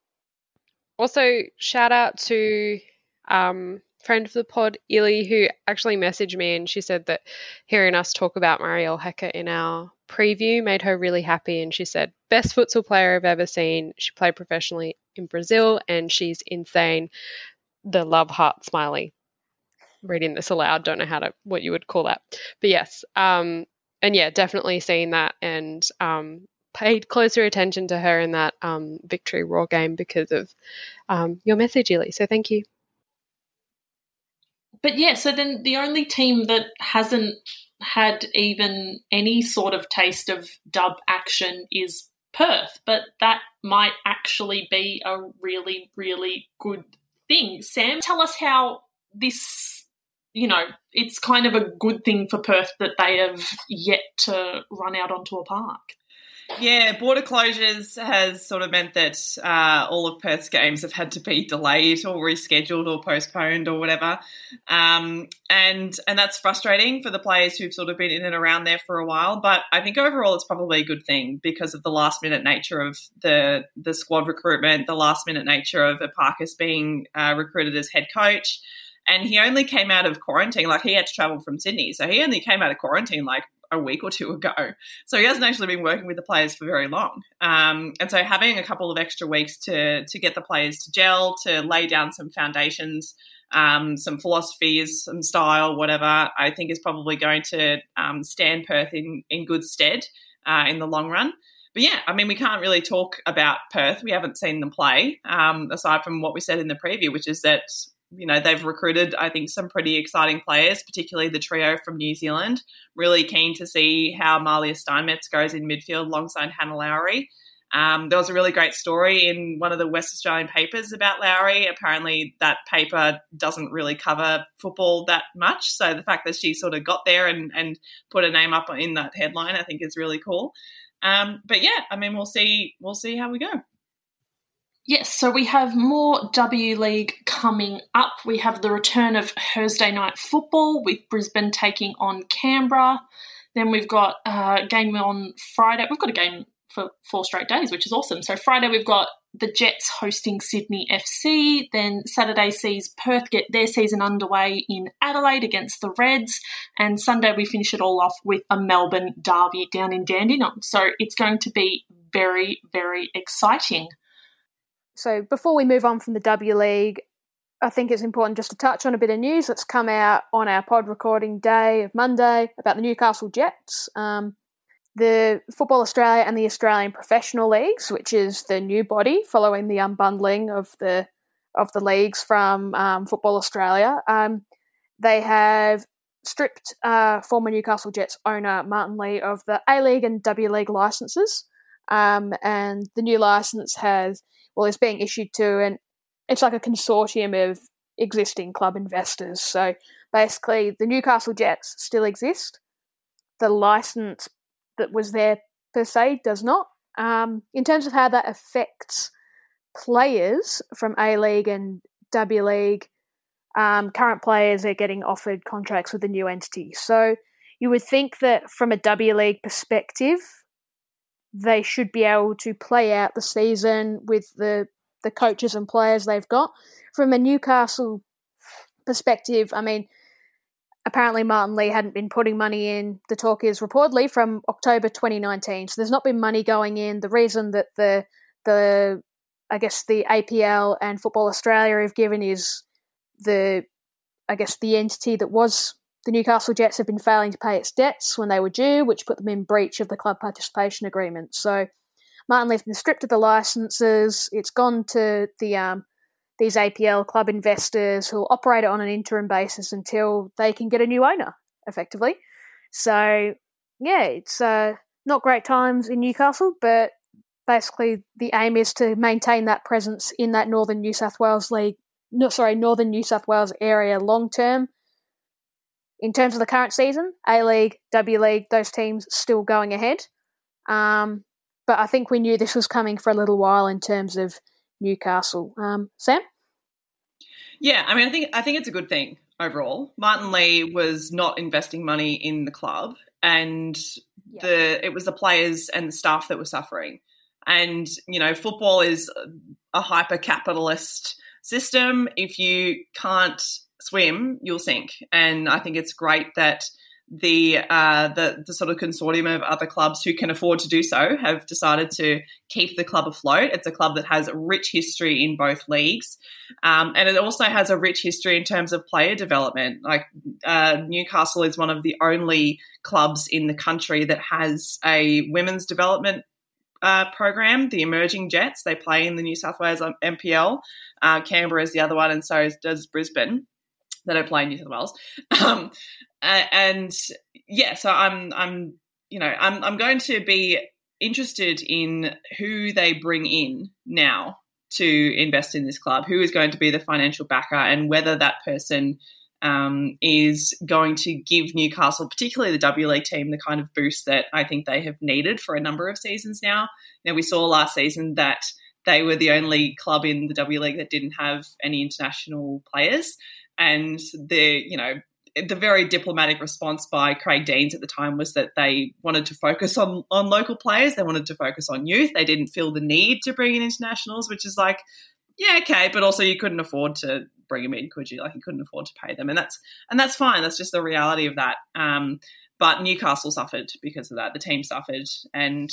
Also, shout out to um, friend of the pod, Illy, who actually messaged me and she said that hearing us talk about Mariel Hecher in our preview made her really happy. And she said, best futsal player I've ever seen. She played professionally in Brazil and she's insane. The love heart smiley reading this aloud. Don't know how to what you would call that, but yes, um, and yeah, definitely seeing that and um, paid closer attention to her in that um, victory Roar game because of um, your message, Illy. So thank you. But yeah, so then the only team that hasn't had even any sort of taste of dub action is Perth, but that might actually be a really, really good thing. Sam, tell us how this you know, it's kind of a good thing for Perth that they have yet to run out onto a park. Yeah, border closures has sort of meant that uh, all of Perth's games have had to be delayed or rescheduled or postponed or whatever, um, and and that's frustrating for the players who've sort of been in and around there for a while. But I think overall it's probably a good thing because of the last minute nature of the the squad recruitment, the last minute nature of Epakis being uh, recruited as head coach and he only came out of quarantine like he had to travel from sydney so he only came out of quarantine like a week or two ago. So he hasn't actually been working with the players for very long. Um, and so having a couple of extra weeks to to get the players to gel to lay down some foundations um, some philosophies some style whatever i think is probably going to um, stand perth in in good stead uh, in the long run. But yeah, I mean, we can't really talk about Perth. We haven't seen them play, um, aside from what we said in the preview, which is that you know they've recruited, I think, some pretty exciting players, particularly the trio from New Zealand. Really keen to see how Malia Steinmetz goes in midfield alongside Hannah Lowry. Um, there was a really great story in one of the West Australian papers about Lowry. Apparently, that paper doesn't really cover football that much. So the fact that she sort of got there and, and put a name up in that headline, I think, is really cool. Um, but yeah, I mean, we'll see. We'll see how we go. Yes, so we have more W League coming up. We have the return of Thursday night football with Brisbane taking on Canberra. Then we've got a game on Friday. We've got a game for four straight days, which is awesome. So Friday we've got the Jets hosting Sydney FC. Then Saturday sees Perth get their season underway in Adelaide against the Reds. And Sunday we finish it all off with a Melbourne derby down in Dandenong. So it's going to be very, very exciting. So before we move on from the W League, I think it's important just to touch on a bit of news that's come out on our pod recording day of Monday about the Newcastle Jets. Um, the Football Australia and the Australian Professional Leagues, which is the new body following the unbundling of the of the leagues from um, Football Australia. Um, they have stripped uh, former Newcastle Jets owner Martin Lee of the A League and W League licenses, um, and the new license has well it's being issued to and it's like a consortium of existing club investors. So basically, the Newcastle Jets still exist. The license that was there per se does not. Um, in terms of how that affects players from A League and W League, um, current players are getting offered contracts with the new entity. So you would think that from a W League perspective, they should be able to play out the season with the the coaches and players they've got. From a Newcastle perspective, I mean, apparently Martin Lee hadn't been putting money in. The talk is reportedly from October 2019. So there's not been money going in. The reason that the the I guess the APL and Football Australia have given is the I guess the entity that was the Newcastle Jets have been failing to pay its debts when they were due, which put them in breach of the club participation agreement. So Martin Lee's been stripped of the licenses. It's gone to the um, these APL club investors who'll operate it on an interim basis until they can get a new owner, effectively. So, yeah, it's uh, not great times in Newcastle, but basically the aim is to maintain that presence in that northern New South Wales league, no, sorry, northern New South Wales area long term. In terms of the current season, A League, W League, those teams still going ahead. Um, but I think we knew this was coming for a little while in terms of Newcastle. Um, Sam? Yeah, I mean, I think I think it's a good thing overall. Martin Lee was not investing money in the club, and yeah. the it was the players and the staff that were suffering. And you know, football is a hyper capitalist system. If you can't swim, you'll sink. And I think it's great that the, uh, the the sort of consortium of other clubs who can afford to do so have decided to keep the club afloat. It's a club that has a rich history in both leagues, um, and it also has a rich history in terms of player development. Like uh, Newcastle is one of the only clubs in the country that has a women's development uh, program, the Emerging Jets. They play in the New South Wales NPL. Uh, Canberra is the other one, and so does Brisbane that I play in New South Wales. Um, and yeah, so I'm I'm you know I'm I'm going to be interested in who they bring in now to invest in this club. Who is going to be the financial backer, and whether that person um, is going to give Newcastle, particularly the W League team, the kind of boost that I think they have needed for a number of seasons now. Now we saw last season that they were the only club in the W League that didn't have any international players, and the you know the very diplomatic response by Craig Deans at the time was that they wanted to focus on on local players. They wanted to focus on youth. They didn't feel the need to bring in internationals, which is like, yeah, okay, but also you couldn't afford to bring them in, could you? Like you couldn't afford to pay them, and that's and that's fine. That's just the reality of that. Um, but Newcastle suffered because of that. The team suffered, and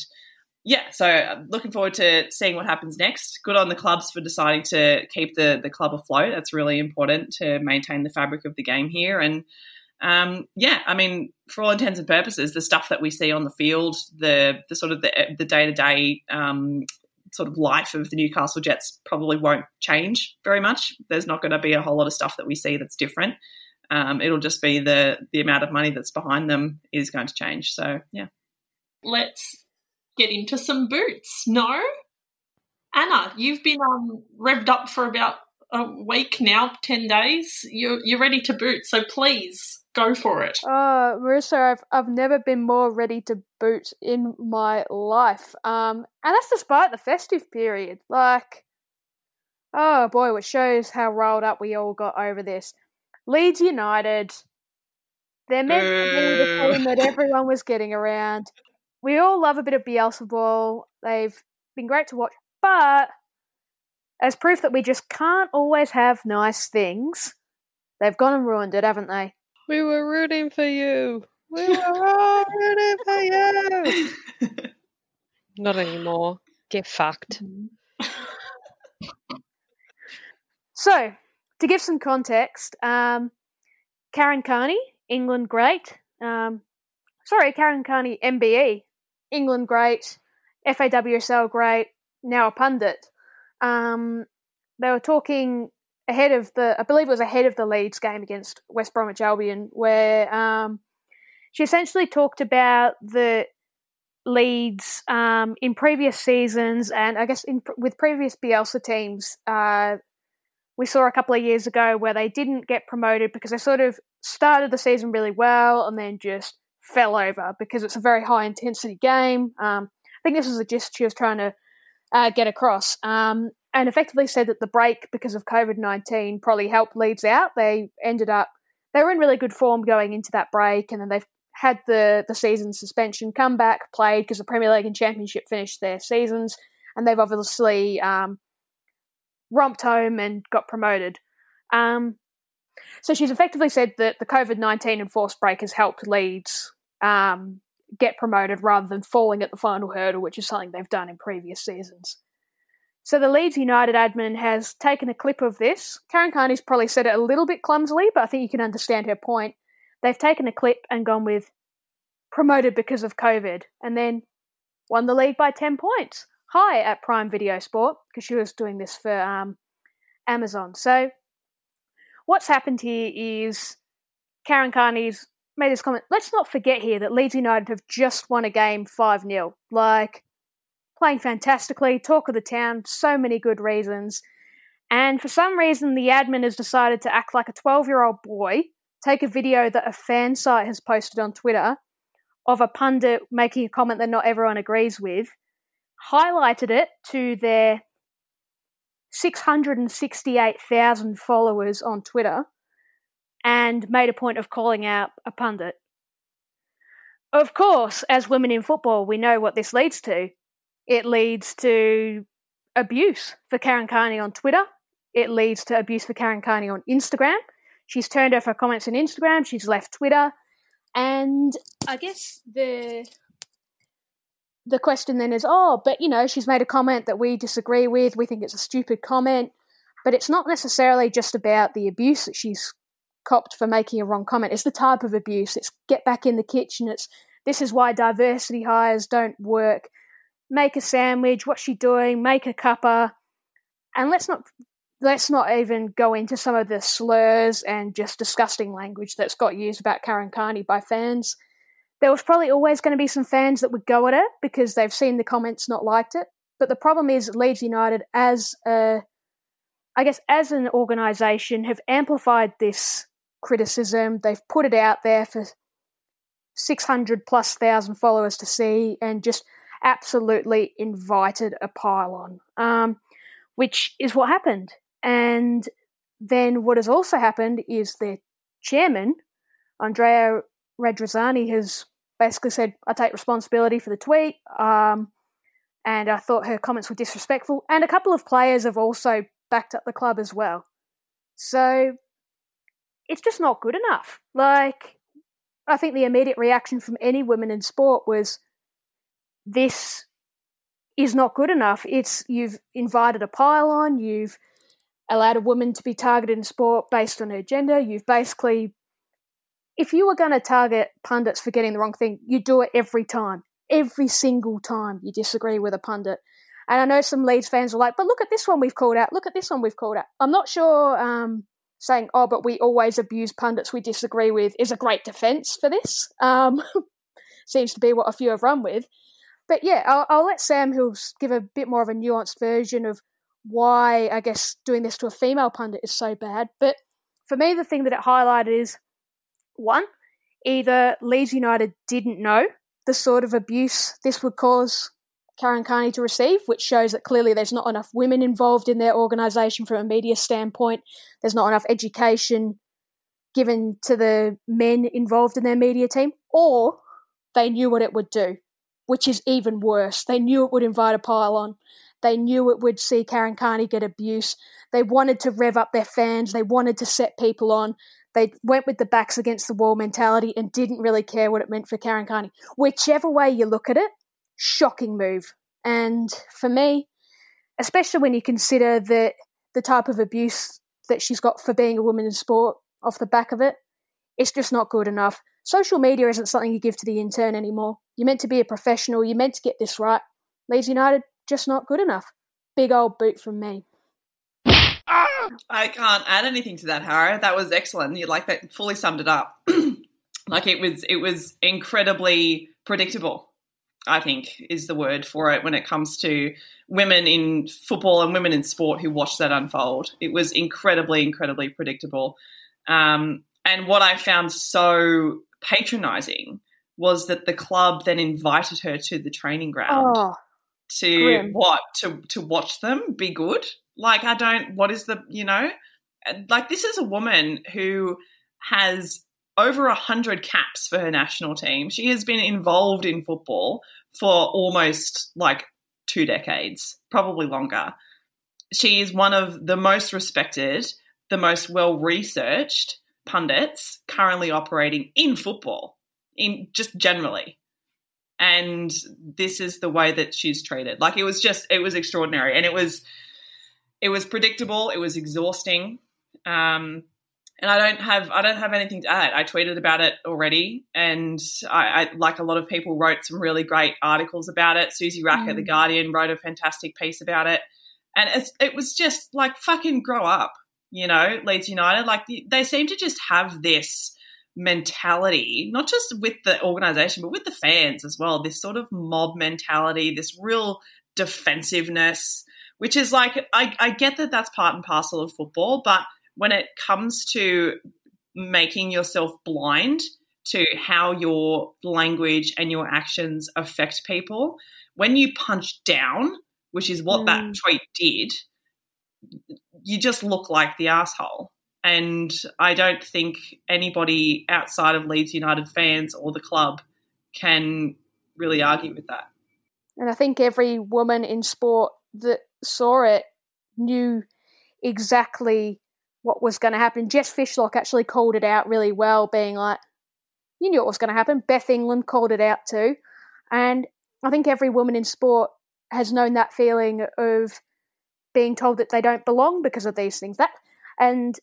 yeah, so uh, looking forward to seeing what happens next. Good on the clubs for deciding to keep the the club afloat. That's really important to maintain the fabric of the game here. And um, yeah, I mean, for all intents and purposes, the stuff that we see on the field, the the sort of the the day to day sort of life of the Newcastle Jets probably won't change very much. There's not going to be a whole lot of stuff that we see that's different. Um, it'll just be the the amount of money that's behind them is going to change. So yeah. Let's get into some boots. No, Anna, you've been um, revved up for about a week now, ten days. You're you're ready to boot. So please go for it. Oh, Marissa, I've I've never been more ready to boot in my life. Um, and that's despite the festive period. Like, oh boy, it shows how rolled up we all got over this. Leeds United. They're meant to be the team that everyone was getting around. We all love a bit of Bielsa ball. They've been great to watch, but as proof that we just can't always have nice things, they've gone and ruined it, haven't they? We were rooting for you. We were all rooting for you. Not anymore. Get fucked. So, to give some context, um, Karen Carney, England great. Um, sorry, Karen Carney, MBE, England great. FAWSL great. Now a pundit. Um, they were talking ahead of the, I believe it was ahead of the Leeds game against West Bromwich Albion, where um, she essentially talked about the Leeds um, in previous seasons, and I guess in, with previous Bielsa teams. Uh, we saw a couple of years ago where they didn't get promoted because they sort of started the season really well and then just fell over because it's a very high intensity game. Um, I think this was the gist she was trying to uh, get across. Um, and effectively said that the break because of COVID 19 probably helped Leeds out. They ended up, they were in really good form going into that break, and then they've had the, the season suspension, come back, played because the Premier League and Championship finished their seasons, and they've obviously um, romped home and got promoted. Um, so she's effectively said that the COVID 19 enforced break has helped Leeds um, get promoted rather than falling at the final hurdle, which is something they've done in previous seasons. So the Leeds United admin has taken a clip of this. Karen Carney's probably said it a little bit clumsily, but I think you can understand her point. They've taken a clip and gone with promoted because of COVID, and then won the league by 10 points. Hi at Prime Video Sport, because she was doing this for um, Amazon. So what's happened here is Karen Carney's made this comment. Let's not forget here that Leeds United have just won a game 5 0. Like, playing fantastically, talk of the town, so many good reasons. And for some reason, the admin has decided to act like a 12 year old boy, take a video that a fan site has posted on Twitter of a pundit making a comment that not everyone agrees with, highlighted it to their 668,000 followers on Twitter, and made a point of calling out a pundit. Of course, as women in football, we know what this leads to it leads to abuse for Karen Carney on Twitter. It leads to abuse for Karen Carney on Instagram. She's turned off her comments on Instagram. She's left Twitter. And I guess the the question then is, oh, but you know, she's made a comment that we disagree with. We think it's a stupid comment. But it's not necessarily just about the abuse that she's copped for making a wrong comment. It's the type of abuse. It's get back in the kitchen. It's this is why diversity hires don't work make a sandwich, what's she doing, make a cuppa. And let's not let's not even go into some of the slurs and just disgusting language that's got used about Karen Carney by fans. There was probably always going to be some fans that would go at it because they've seen the comments, not liked it. But the problem is Leeds United, as a, I guess, as an organisation, have amplified this criticism. They've put it out there for six hundred plus thousand followers to see, and just absolutely invited a pile um, which is what happened. And then what has also happened is their chairman, Andrea Radrizzani, has basically said, I take responsibility for the tweet. Um, and I thought her comments were disrespectful. And a couple of players have also backed up the club as well. So it's just not good enough. Like, I think the immediate reaction from any women in sport was, this is not good enough. It's you've invited a pile-on, you've allowed a woman to be targeted in sport based on her gender, you've basically if you were going to target pundits for getting the wrong thing, you do it every time. Every single time you disagree with a pundit. And I know some Leeds fans are like, but look at this one we've called out. Look at this one we've called out. I'm not sure um, saying, oh, but we always abuse pundits we disagree with is a great defence for this. Um, seems to be what a few have run with. But yeah, I'll, I'll let Sam, who'll give a bit more of a nuanced version of why I guess doing this to a female pundit is so bad. But for me, the thing that it highlighted is one, either Leeds United didn't know the sort of abuse this would cause Karen Carney to receive, which shows that clearly there's not enough women involved in their organisation from a media standpoint. There's not enough education given to the men involved in their media team, or they knew what it would do, which is even worse. They knew it would invite a pile on. They knew it would see Karen Carney get abuse. They wanted to rev up their fans. They wanted to set people on. They went with the backs against the wall mentality and didn't really care what it meant for Karen Carney. Whichever way you look at it, shocking move. And for me, especially when you consider that the type of abuse that she's got for being a woman in sport off the back of it, it's just not good enough. Social media isn't something you give to the intern anymore. You're meant to be a professional, you're meant to get this right. Leeds United, just not good enough. Big old boot from me. I can't add anything to that, Harrow. That was excellent. You like that fully summed it up. like it was it was incredibly predictable. I think is the word for it when it comes to women in football and women in sport who watched that unfold. It was incredibly, incredibly predictable. Um, and what I found so patronizing was that the club then invited her to the training ground Oh, to grim. what to to watch them be good. Like I don't. What is the you know? Like this is a woman who has over a hundred caps for her national team. She has been involved in football for almost like two decades, probably longer. She is one of the most respected, the most well researched pundits currently operating in football, in just generally. And this is the way that she's treated. Like it was just, it was extraordinary, and it was, it was predictable. It was exhausting. Um, and I don't have I don't have anything to add. I tweeted about it already, and I, I like a lot of people wrote some really great articles about it. Susie Wrack at the Mm. Guardian wrote a fantastic piece about it, and it's, it was just like fucking grow up, you know, Leeds United. Like they seem to just have this mentality, not just with the organisation, but with the fans as well. This sort of mob mentality, this real defensiveness, which is like I, I get that that's part and parcel of football, but when it comes to making yourself blind to how your language and your actions affect people, when you punch down, which is what that Mm. tweet did, you just look like the asshole. And I don't think anybody outside of Leeds United fans or the club can really argue with that. And I think every woman in sport that saw it knew exactly what was going to happen. Jess Fishlock actually called it out really well, being like, you knew what was going to happen. Beth England called it out too. And I think every woman in sport has known that feeling of being told that they don't belong because of these things. That and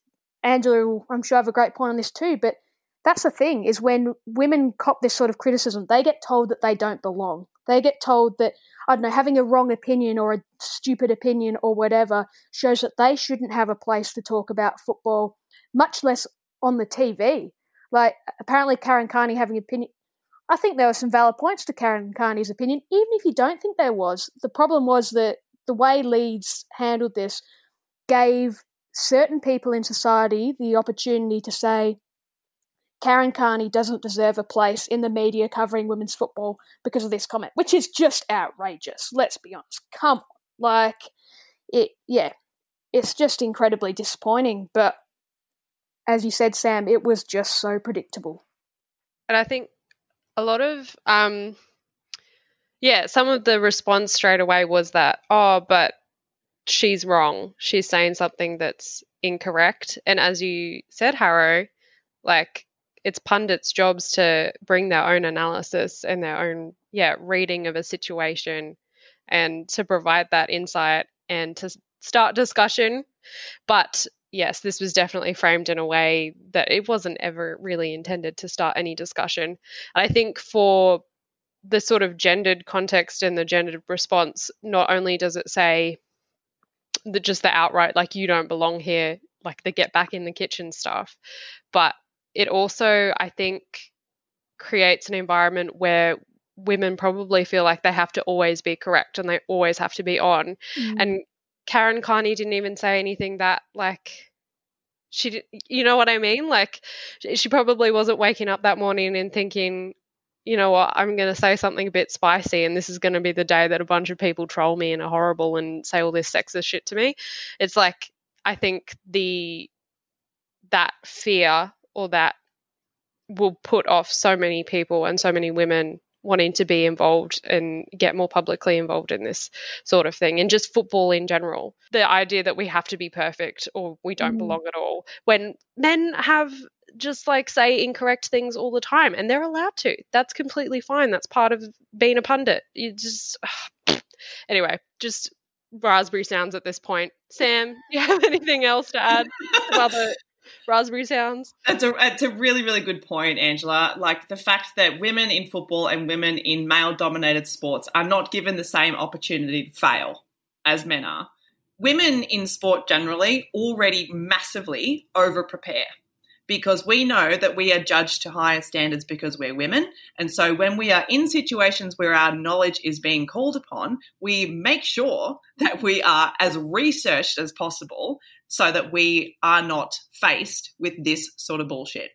Angela, will, I'm sure, have a great point on this too. But that's the thing is when women cop this sort of criticism, they get told that they don't belong. They get told that I don't know, having a wrong opinion or a stupid opinion or whatever shows that they shouldn't have a place to talk about football, much less on the TV. Like apparently Karen Carney having opinion. I think there were some valid points to Karen Carney's opinion, even if you don't think there was. The problem was that the way Leeds handled this gave certain people in society the opportunity to say, Karen Carney doesn't deserve a place in the media covering women's football because of this comment, which is just outrageous. Let's be honest. Come on. Like, it, yeah, it's just incredibly disappointing. But as you said, Sam, it was just so predictable. And I think a lot of um yeah, some of the response straight away was that, oh, but she's wrong. She's saying something that's incorrect. And as you said, Harrow, like it's pundits' jobs to bring their own analysis and their own, yeah, reading of a situation and to provide that insight and to start discussion. But yes, this was definitely framed in a way that it wasn't ever really intended to start any discussion. And I think for the sort of gendered context and the gendered response, not only does it say the, just the outright, like, you don't belong here, like the get back in the kitchen stuff, but it also, I think, creates an environment where women probably feel like they have to always be correct and they always have to be on. Mm. And Karen Carney didn't even say anything that like she did, you know what I mean? Like she probably wasn't waking up that morning and thinking, you know what, I'm going to say something a bit spicy and this is going to be the day that a bunch of people troll me and are horrible and say all this sexist shit to me. It's like I think the that fear or that will put off so many people and so many women wanting to be involved and get more publicly involved in this sort of thing and just football in general. The idea that we have to be perfect or we don't mm. belong at all when men have just like say incorrect things all the time and they're allowed to. That's completely fine. That's part of being a pundit. You just anyway just raspberry sounds at this point. Sam you have anything else to add? About the raspberry sounds. It's a it's a really really good point, Angela. Like the fact that women in football and women in male dominated sports are not given the same opportunity to fail as men are. Women in sport generally already massively over prepare because we know that we are judged to higher standards because we're women. And so when we are in situations where our knowledge is being called upon, we make sure that we are as researched as possible so that we are not faced with this sort of bullshit.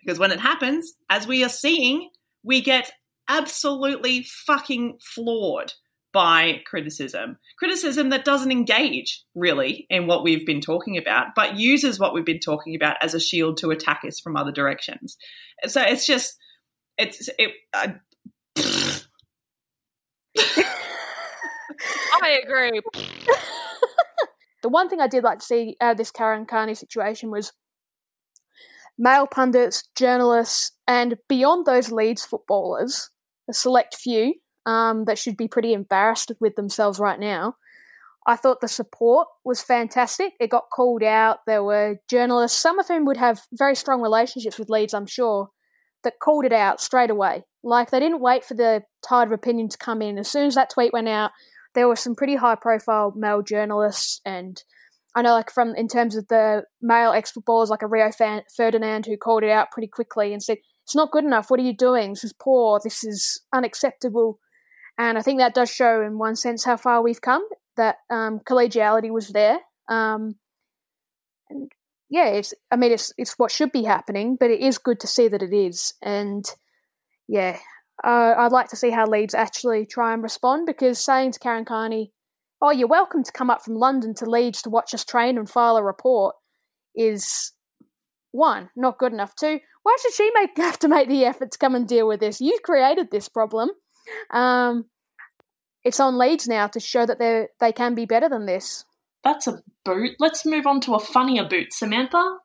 Because when it happens, as we are seeing, we get absolutely fucking floored by criticism. Criticism that doesn't engage really in what we've been talking about, but uses what we've been talking about as a shield to attack us from other directions. So it's just, it's, it, uh, I agree. The one thing I did like to see out of this Karen Carney situation was male pundits, journalists, and beyond those Leeds footballers, a select few um, that should be pretty embarrassed with themselves right now. I thought the support was fantastic. It got called out. There were journalists, some of whom would have very strong relationships with Leeds, I'm sure, that called it out straight away. Like they didn't wait for the tide of opinion to come in. As soon as that tweet went out, there were some pretty high profile male journalists and I know like from in terms of the male ex footballers like a Rio fan, Ferdinand who called it out pretty quickly and said it's not good enough. What are you doing? This is poor. This is unacceptable. And I think that does show, in one sense, how far we've come. That um, collegiality was there. Um, and yeah, it's. I mean, it's it's what should be happening, but it is good to see that it is. And yeah, uh, I'd like to see how Leeds actually try and respond because saying to Karen Carney, "Oh, you're welcome to come up from London to Leeds to watch us train and file a report," is one not good enough. Two, why should she make have to make the effort to come and deal with this? You created this problem. Um, it's on Leeds now to show that they they can be better than this. That's a boot. Let's move on to a funnier boot, Samantha.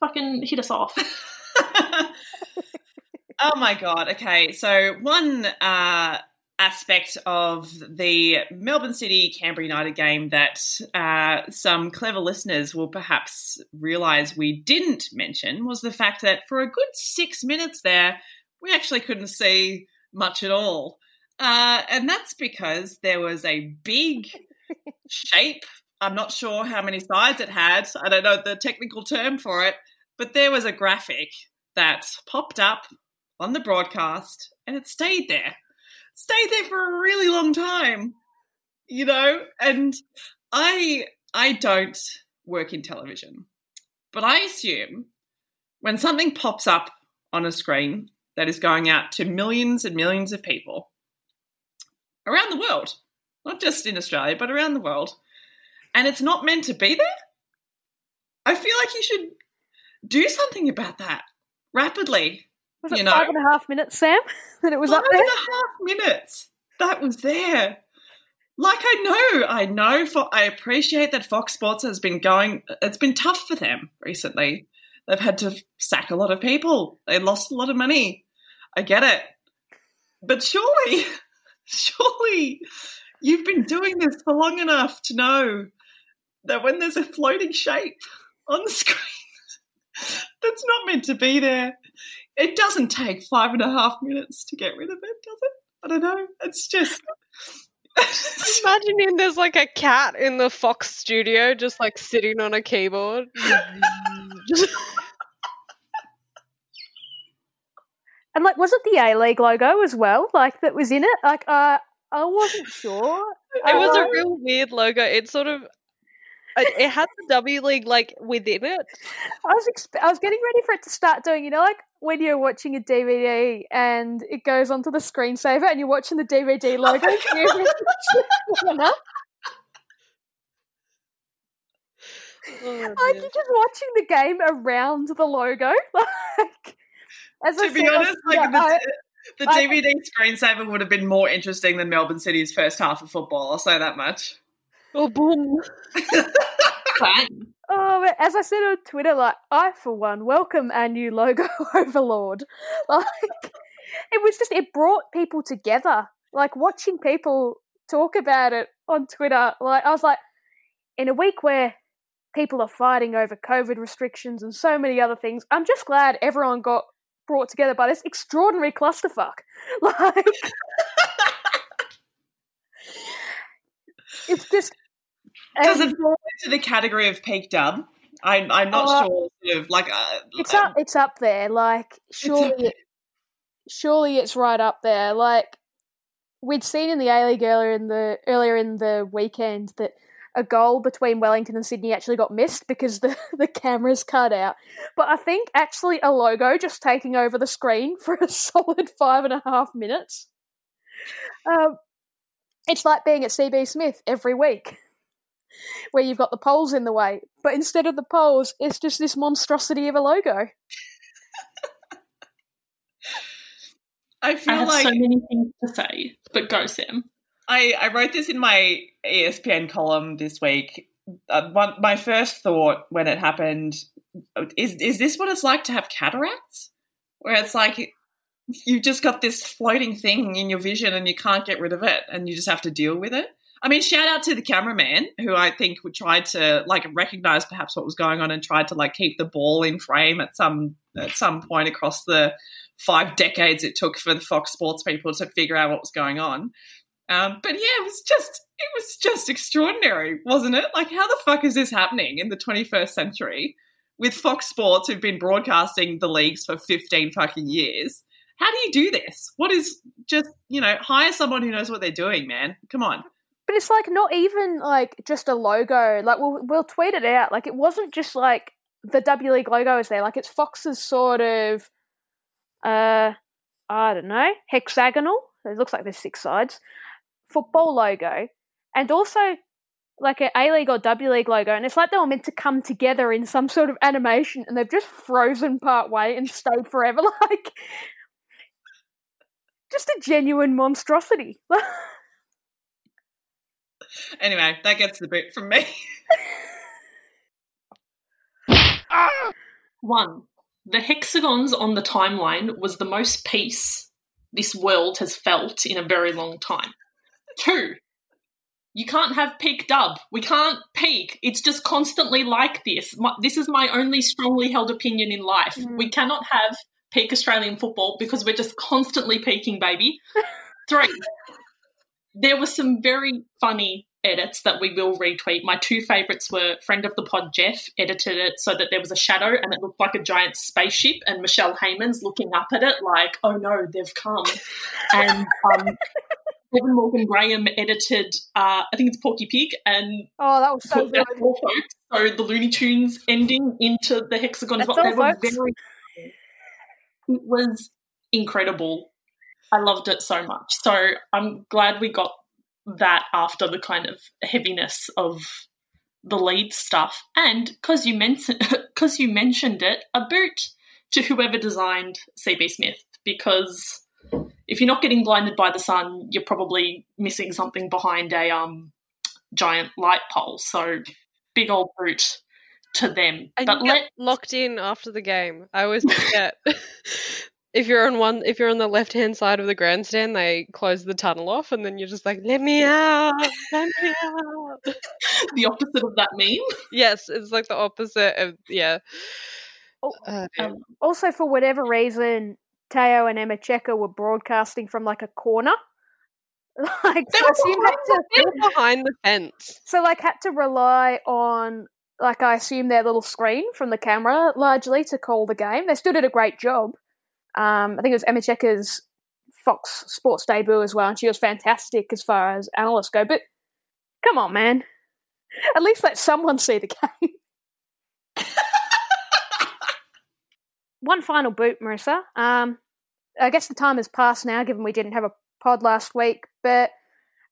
Fucking hit us off. Oh my god. Okay, so one uh, aspect of the Melbourne City Canberra United game that uh, some clever listeners will perhaps realise we didn't mention was the fact that for a good six minutes there, we actually couldn't see much at all. Uh, and that's because there was a big shape. I'm not sure how many sides it had. I don't know the technical term for it, but there was a graphic that popped up on the broadcast and it stayed there. stayed there for a really long time. You know, and I I don't work in television. But I assume when something pops up on a screen that is going out to millions and millions of people around the world, not just in Australia, but around the world, and it's not meant to be there, I feel like you should do something about that rapidly. Was it you know, five and a half minutes, Sam? that it was five up there. Five and a half minutes. That was there. Like I know, I know. For I appreciate that Fox Sports has been going. It's been tough for them recently. They've had to sack a lot of people. They lost a lot of money. I get it, but surely, surely, you've been doing this for long enough to know that when there's a floating shape on the screen that's not meant to be there. It doesn't take five and a half minutes to get rid of it, does it? I don't know. It's just. Imagining there's like a cat in the Fox studio just like sitting on a keyboard. And like, was it the A League logo as well? Like that was in it? Like, uh, I wasn't sure. It was a Uh, real weird logo. It sort of it, had the W League like within it. I was expe- I was getting ready for it to start doing. You know, like when you're watching a DVD and it goes onto the screensaver and you're watching the DVD oh logo. Like, Oh, like you're just watching the game around the logo. Like, as I to be said, honest, like yeah, the, I- the I- DVD screensaver would have been more interesting than Melbourne City's first half of football. I'll say that much. Oh boom. Oh, but as I said on Twitter, like I for one welcome our new logo overlord. Like it was just it brought people together. Like watching people talk about it on Twitter. Like I was like, in a week where people are fighting over COVID restrictions and so many other things, I'm just glad everyone got brought together by this extraordinary clusterfuck. Like it's just Does it fall into the category of peak dub? I'm, I'm not Uh, sure. Sort of like uh, It's up. It's up there. Like surely, it, surely it's right up there. Like we'd seen in the A League earlier in the earlier in the weekend that a goal between Wellington and Sydney actually got missed because the the cameras cut out. But I think actually a logo just taking over the screen for a solid five and a half minutes. Um, it's like being at CB Smith every week where you've got the poles in the way, but instead of the poles, it's just this monstrosity of a logo. I I feel have like so many things to say, but go, Sam. I, I wrote this in my ESPN column this week. Uh, one, my first thought when it happened is is this what it's like to have cataracts? Where it's like you've just got this floating thing in your vision and you can't get rid of it and you just have to deal with it. I mean, shout out to the cameraman who I think tried to like recognize perhaps what was going on and tried to like keep the ball in frame at some at some point across the five decades it took for the Fox Sports people to figure out what was going on. Um, but yeah, it was just it was just extraordinary, wasn't it? Like, how the fuck is this happening in the 21st century with Fox Sports, who've been broadcasting the leagues for 15 fucking years? How do you do this? What is just you know hire someone who knows what they're doing, man? Come on. But it's like not even like just a logo. Like we'll we'll tweet it out. Like it wasn't just like the W League logo is there. Like it's Fox's sort of uh I don't know, hexagonal. It looks like there's six sides. Football logo. And also like an A League or W League logo, and it's like they were meant to come together in some sort of animation, and they've just frozen part way and stayed forever. Like, just a genuine monstrosity. Anyway, that gets the boot from me. One, the hexagons on the timeline was the most peace this world has felt in a very long time. Two, you can't have peak dub. We can't peak. It's just constantly like this. My, this is my only strongly held opinion in life. Mm. We cannot have peak Australian football because we're just constantly peaking, baby. Three, there were some very funny edits that we will retweet. My two favourites were friend of the pod Jeff edited it so that there was a shadow and it looked like a giant spaceship, and Michelle Heyman's looking up at it like, "Oh no, they've come." And um, Kevin Morgan Graham edited, uh, I think it's Porky Pig, and oh, that was so good. So the Looney Tunes ending into the hexagon as That's well. all, They were folks. very. It was incredible. I loved it so much. So I'm glad we got that after the kind of heaviness of the Leeds stuff, and because you mentioned because you mentioned it, a boot to whoever designed CB Smith because if you're not getting blinded by the sun, you're probably missing something behind a um giant light pole. So big old boot to them. And but you get let locked in after the game. I always forget. if you're on one, if you're on the left hand side of the grandstand, they close the tunnel off, and then you're just like, "Let me out, let me out." the opposite of that meme. yes, it's like the opposite of yeah. Oh, Uh, yeah. Um, Also, for whatever reason, Teo and Emma Checker were broadcasting from like a corner. like, They so were assume to, They're behind the fence. so like had to rely on like I assume their little screen from the camera largely to call the game. They still did a great job. Um, I think it was Emma Checker's Fox Sports debut as well, and she was fantastic as far as analysts go. But come on, man, at least let someone see the game. One final boot, Marissa. Um, I guess the time has passed now, given we didn't have a pod last week, but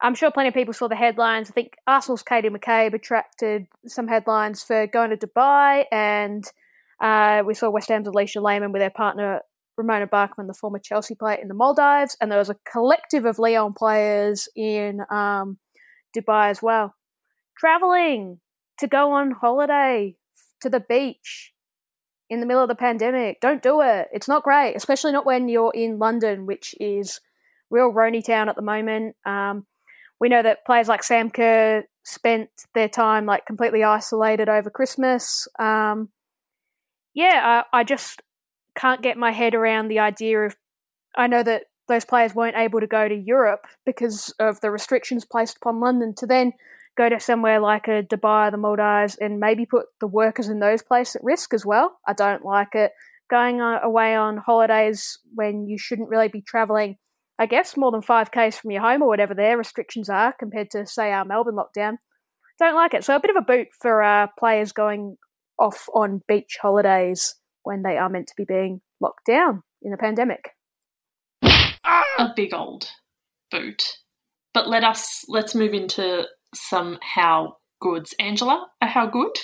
I'm sure plenty of people saw the headlines. I think Arsenal's Katie McCabe attracted some headlines for going to Dubai, and uh, we saw West Ham's Alisha Lehmann with her partner Ramona Bachmann, the former Chelsea player, in the Maldives, and there was a collective of Lyon players in um, Dubai as well. Traveling to go on holiday to the beach in the middle of the pandemic. Don't do it. It's not great, especially not when you're in London, which is real Rony town at the moment. Um, we know that players like Sam Kerr spent their time like completely isolated over Christmas. Um, yeah, I, I just can't get my head around the idea of. I know that those players weren't able to go to Europe because of the restrictions placed upon London to then go to somewhere like a Dubai, the Maldives, and maybe put the workers in those places at risk as well. I don't like it. Going uh, away on holidays when you shouldn't really be travelling, I guess, more than 5Ks from your home or whatever their restrictions are compared to, say, our Melbourne lockdown. Don't like it. So a bit of a boot for uh, players going off on beach holidays when they are meant to be being locked down in a pandemic. a big old boot. But let us let's move into some how goods. Angela, a how good?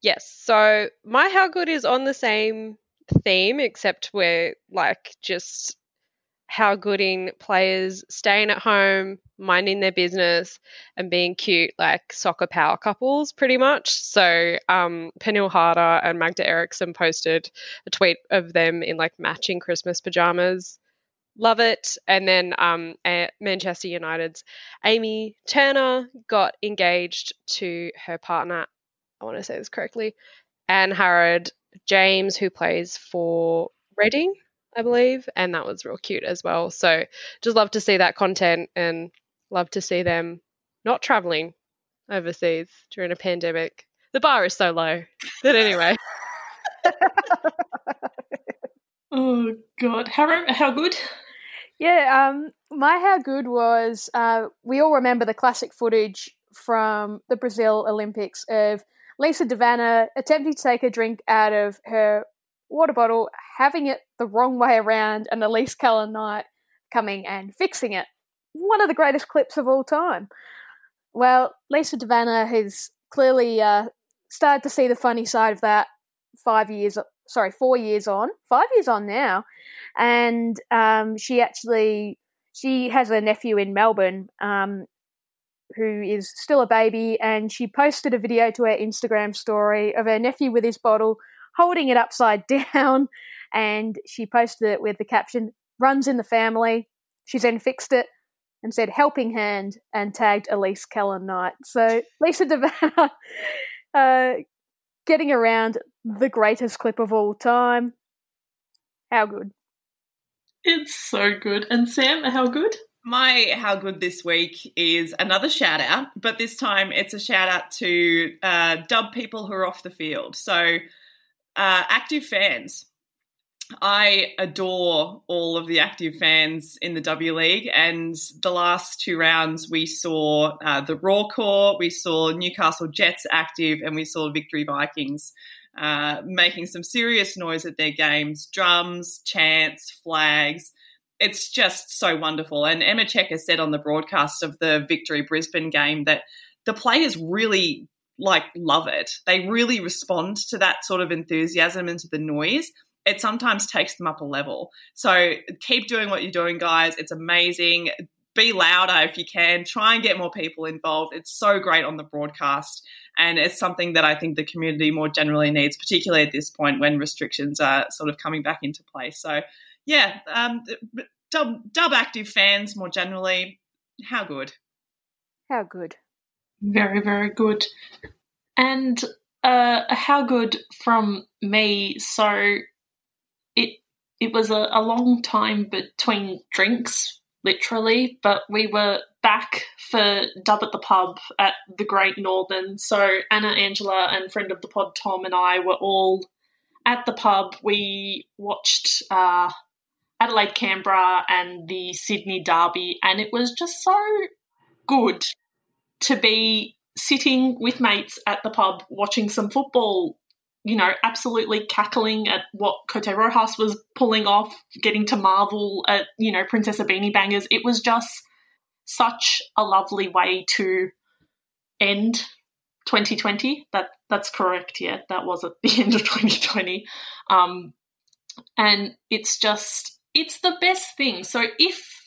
Yes. So my how good is on the same theme, except we're like just how good in players staying at home, minding their business, and being cute like soccer power couples, pretty much. So um, Pernille Harder and Magda Eriksson posted a tweet of them in like matching Christmas pajamas. Love it. And then um, Manchester United's Amy Turner got engaged to her partner. I want to say this correctly. Anne Harrod James, who plays for Reading, I believe, and that was real cute as well. So just love to see that content and love to see them not traveling overseas during a pandemic. The bar is so low. But anyway, Oh god, how how good? Yeah, um, my how good was uh, we all remember the classic footage from the Brazil Olympics of Lisa De Vanna attempting to take a drink out of her water bottle, having it the wrong way around, and Elise Kellond-Knight coming and fixing it. One of the greatest clips of all time. Well, Lisa De Vanna has clearly uh, started to see the funny side of that five years, sorry, four years on, five years on now, and um, she actually she has a nephew in Melbourne um, who is still a baby, and she posted a video to her Instagram story of her nephew with his bottle holding it upside down, and she posted it with the caption "Runs in the family." She then fixed it and said "helping hand" and tagged Elise Kellond-Knight. So Lisa De Vanna. Uh, getting around the greatest clip of all time. How good. It's so good. And Sam, how good? My how good this week is another shout out, but this time it's a shout out to uh, dub people who are off the field. So, uh, active fans. I adore all of the active fans in the W League, and the last two rounds we saw uh, the Roar Corps, we saw Newcastle Jets active, and we saw Victory Vikings uh, making some serious noise at their games drums, chants, flags. It's just so wonderful. And Emma Checker said on the broadcast of the Victory Brisbane game that the players really like love it. They really respond to that sort of enthusiasm and to the noise. It sometimes takes them up a level. So keep doing what you're doing, guys. It's amazing. Be louder if you can. Try and get more people involved. It's so great on the broadcast. And it's something that I think the community more generally needs, particularly at this point when restrictions are sort of coming back into place. So, yeah, um, dub, dub active fans more generally, how good? How good? Very, very good. And uh, how good from me. So it it was a, a long time between drinks, literally, but we were back for Dub at the Pub at the Great Northern. So Anna, Angela, and friend of the pod Tom and I were all at the pub. We watched uh, Adelaide Canberra and the Sydney Derby, and it was just so good to be sitting with mates at the pub watching some football, you know, absolutely cackling at what Cote Rojas was pulling off, getting to marvel at, you know, Princess Beanie Bangers. It was just such a lovely way to end 2020. That that's correct. Yeah, that was at the end of 2020. Um, and it's just it's the best thing. So if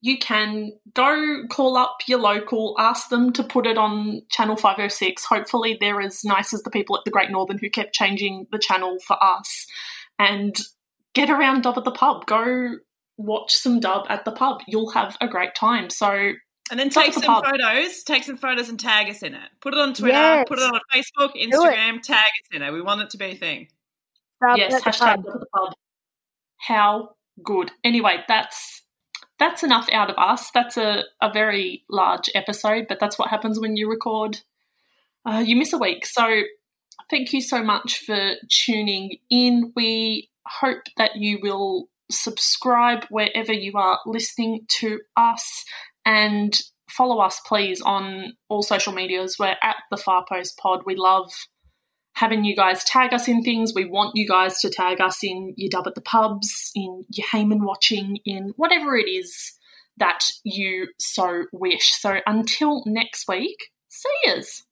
you can go call up your local, ask them to put it on channel 506. Hopefully, they're as nice as the people at the Great Northern who kept changing the channel for us. And get around dub at the pub. Go watch some dub at the pub. You'll have a great time. So and then take some pub. photos, take some photos and tag us in it. Put it on Twitter, yes. put it on Facebook, Instagram, tag us in it. We want it to be a thing. Dub yes, hashtag the pub. How good. Anyway, that's that's enough out of us. That's a, a very large episode, but that's what happens when you record. Uh, you miss a week. So thank you so much for tuning in. We hope that you will subscribe wherever you are listening to us and follow us, please, on all social medias. We're at the Far Post Pod. We love having you guys tag us in things. We want you guys to tag us in your dub at the pubs, in your Heyman watching, in whatever it is that you so wish. So until next week, see yous.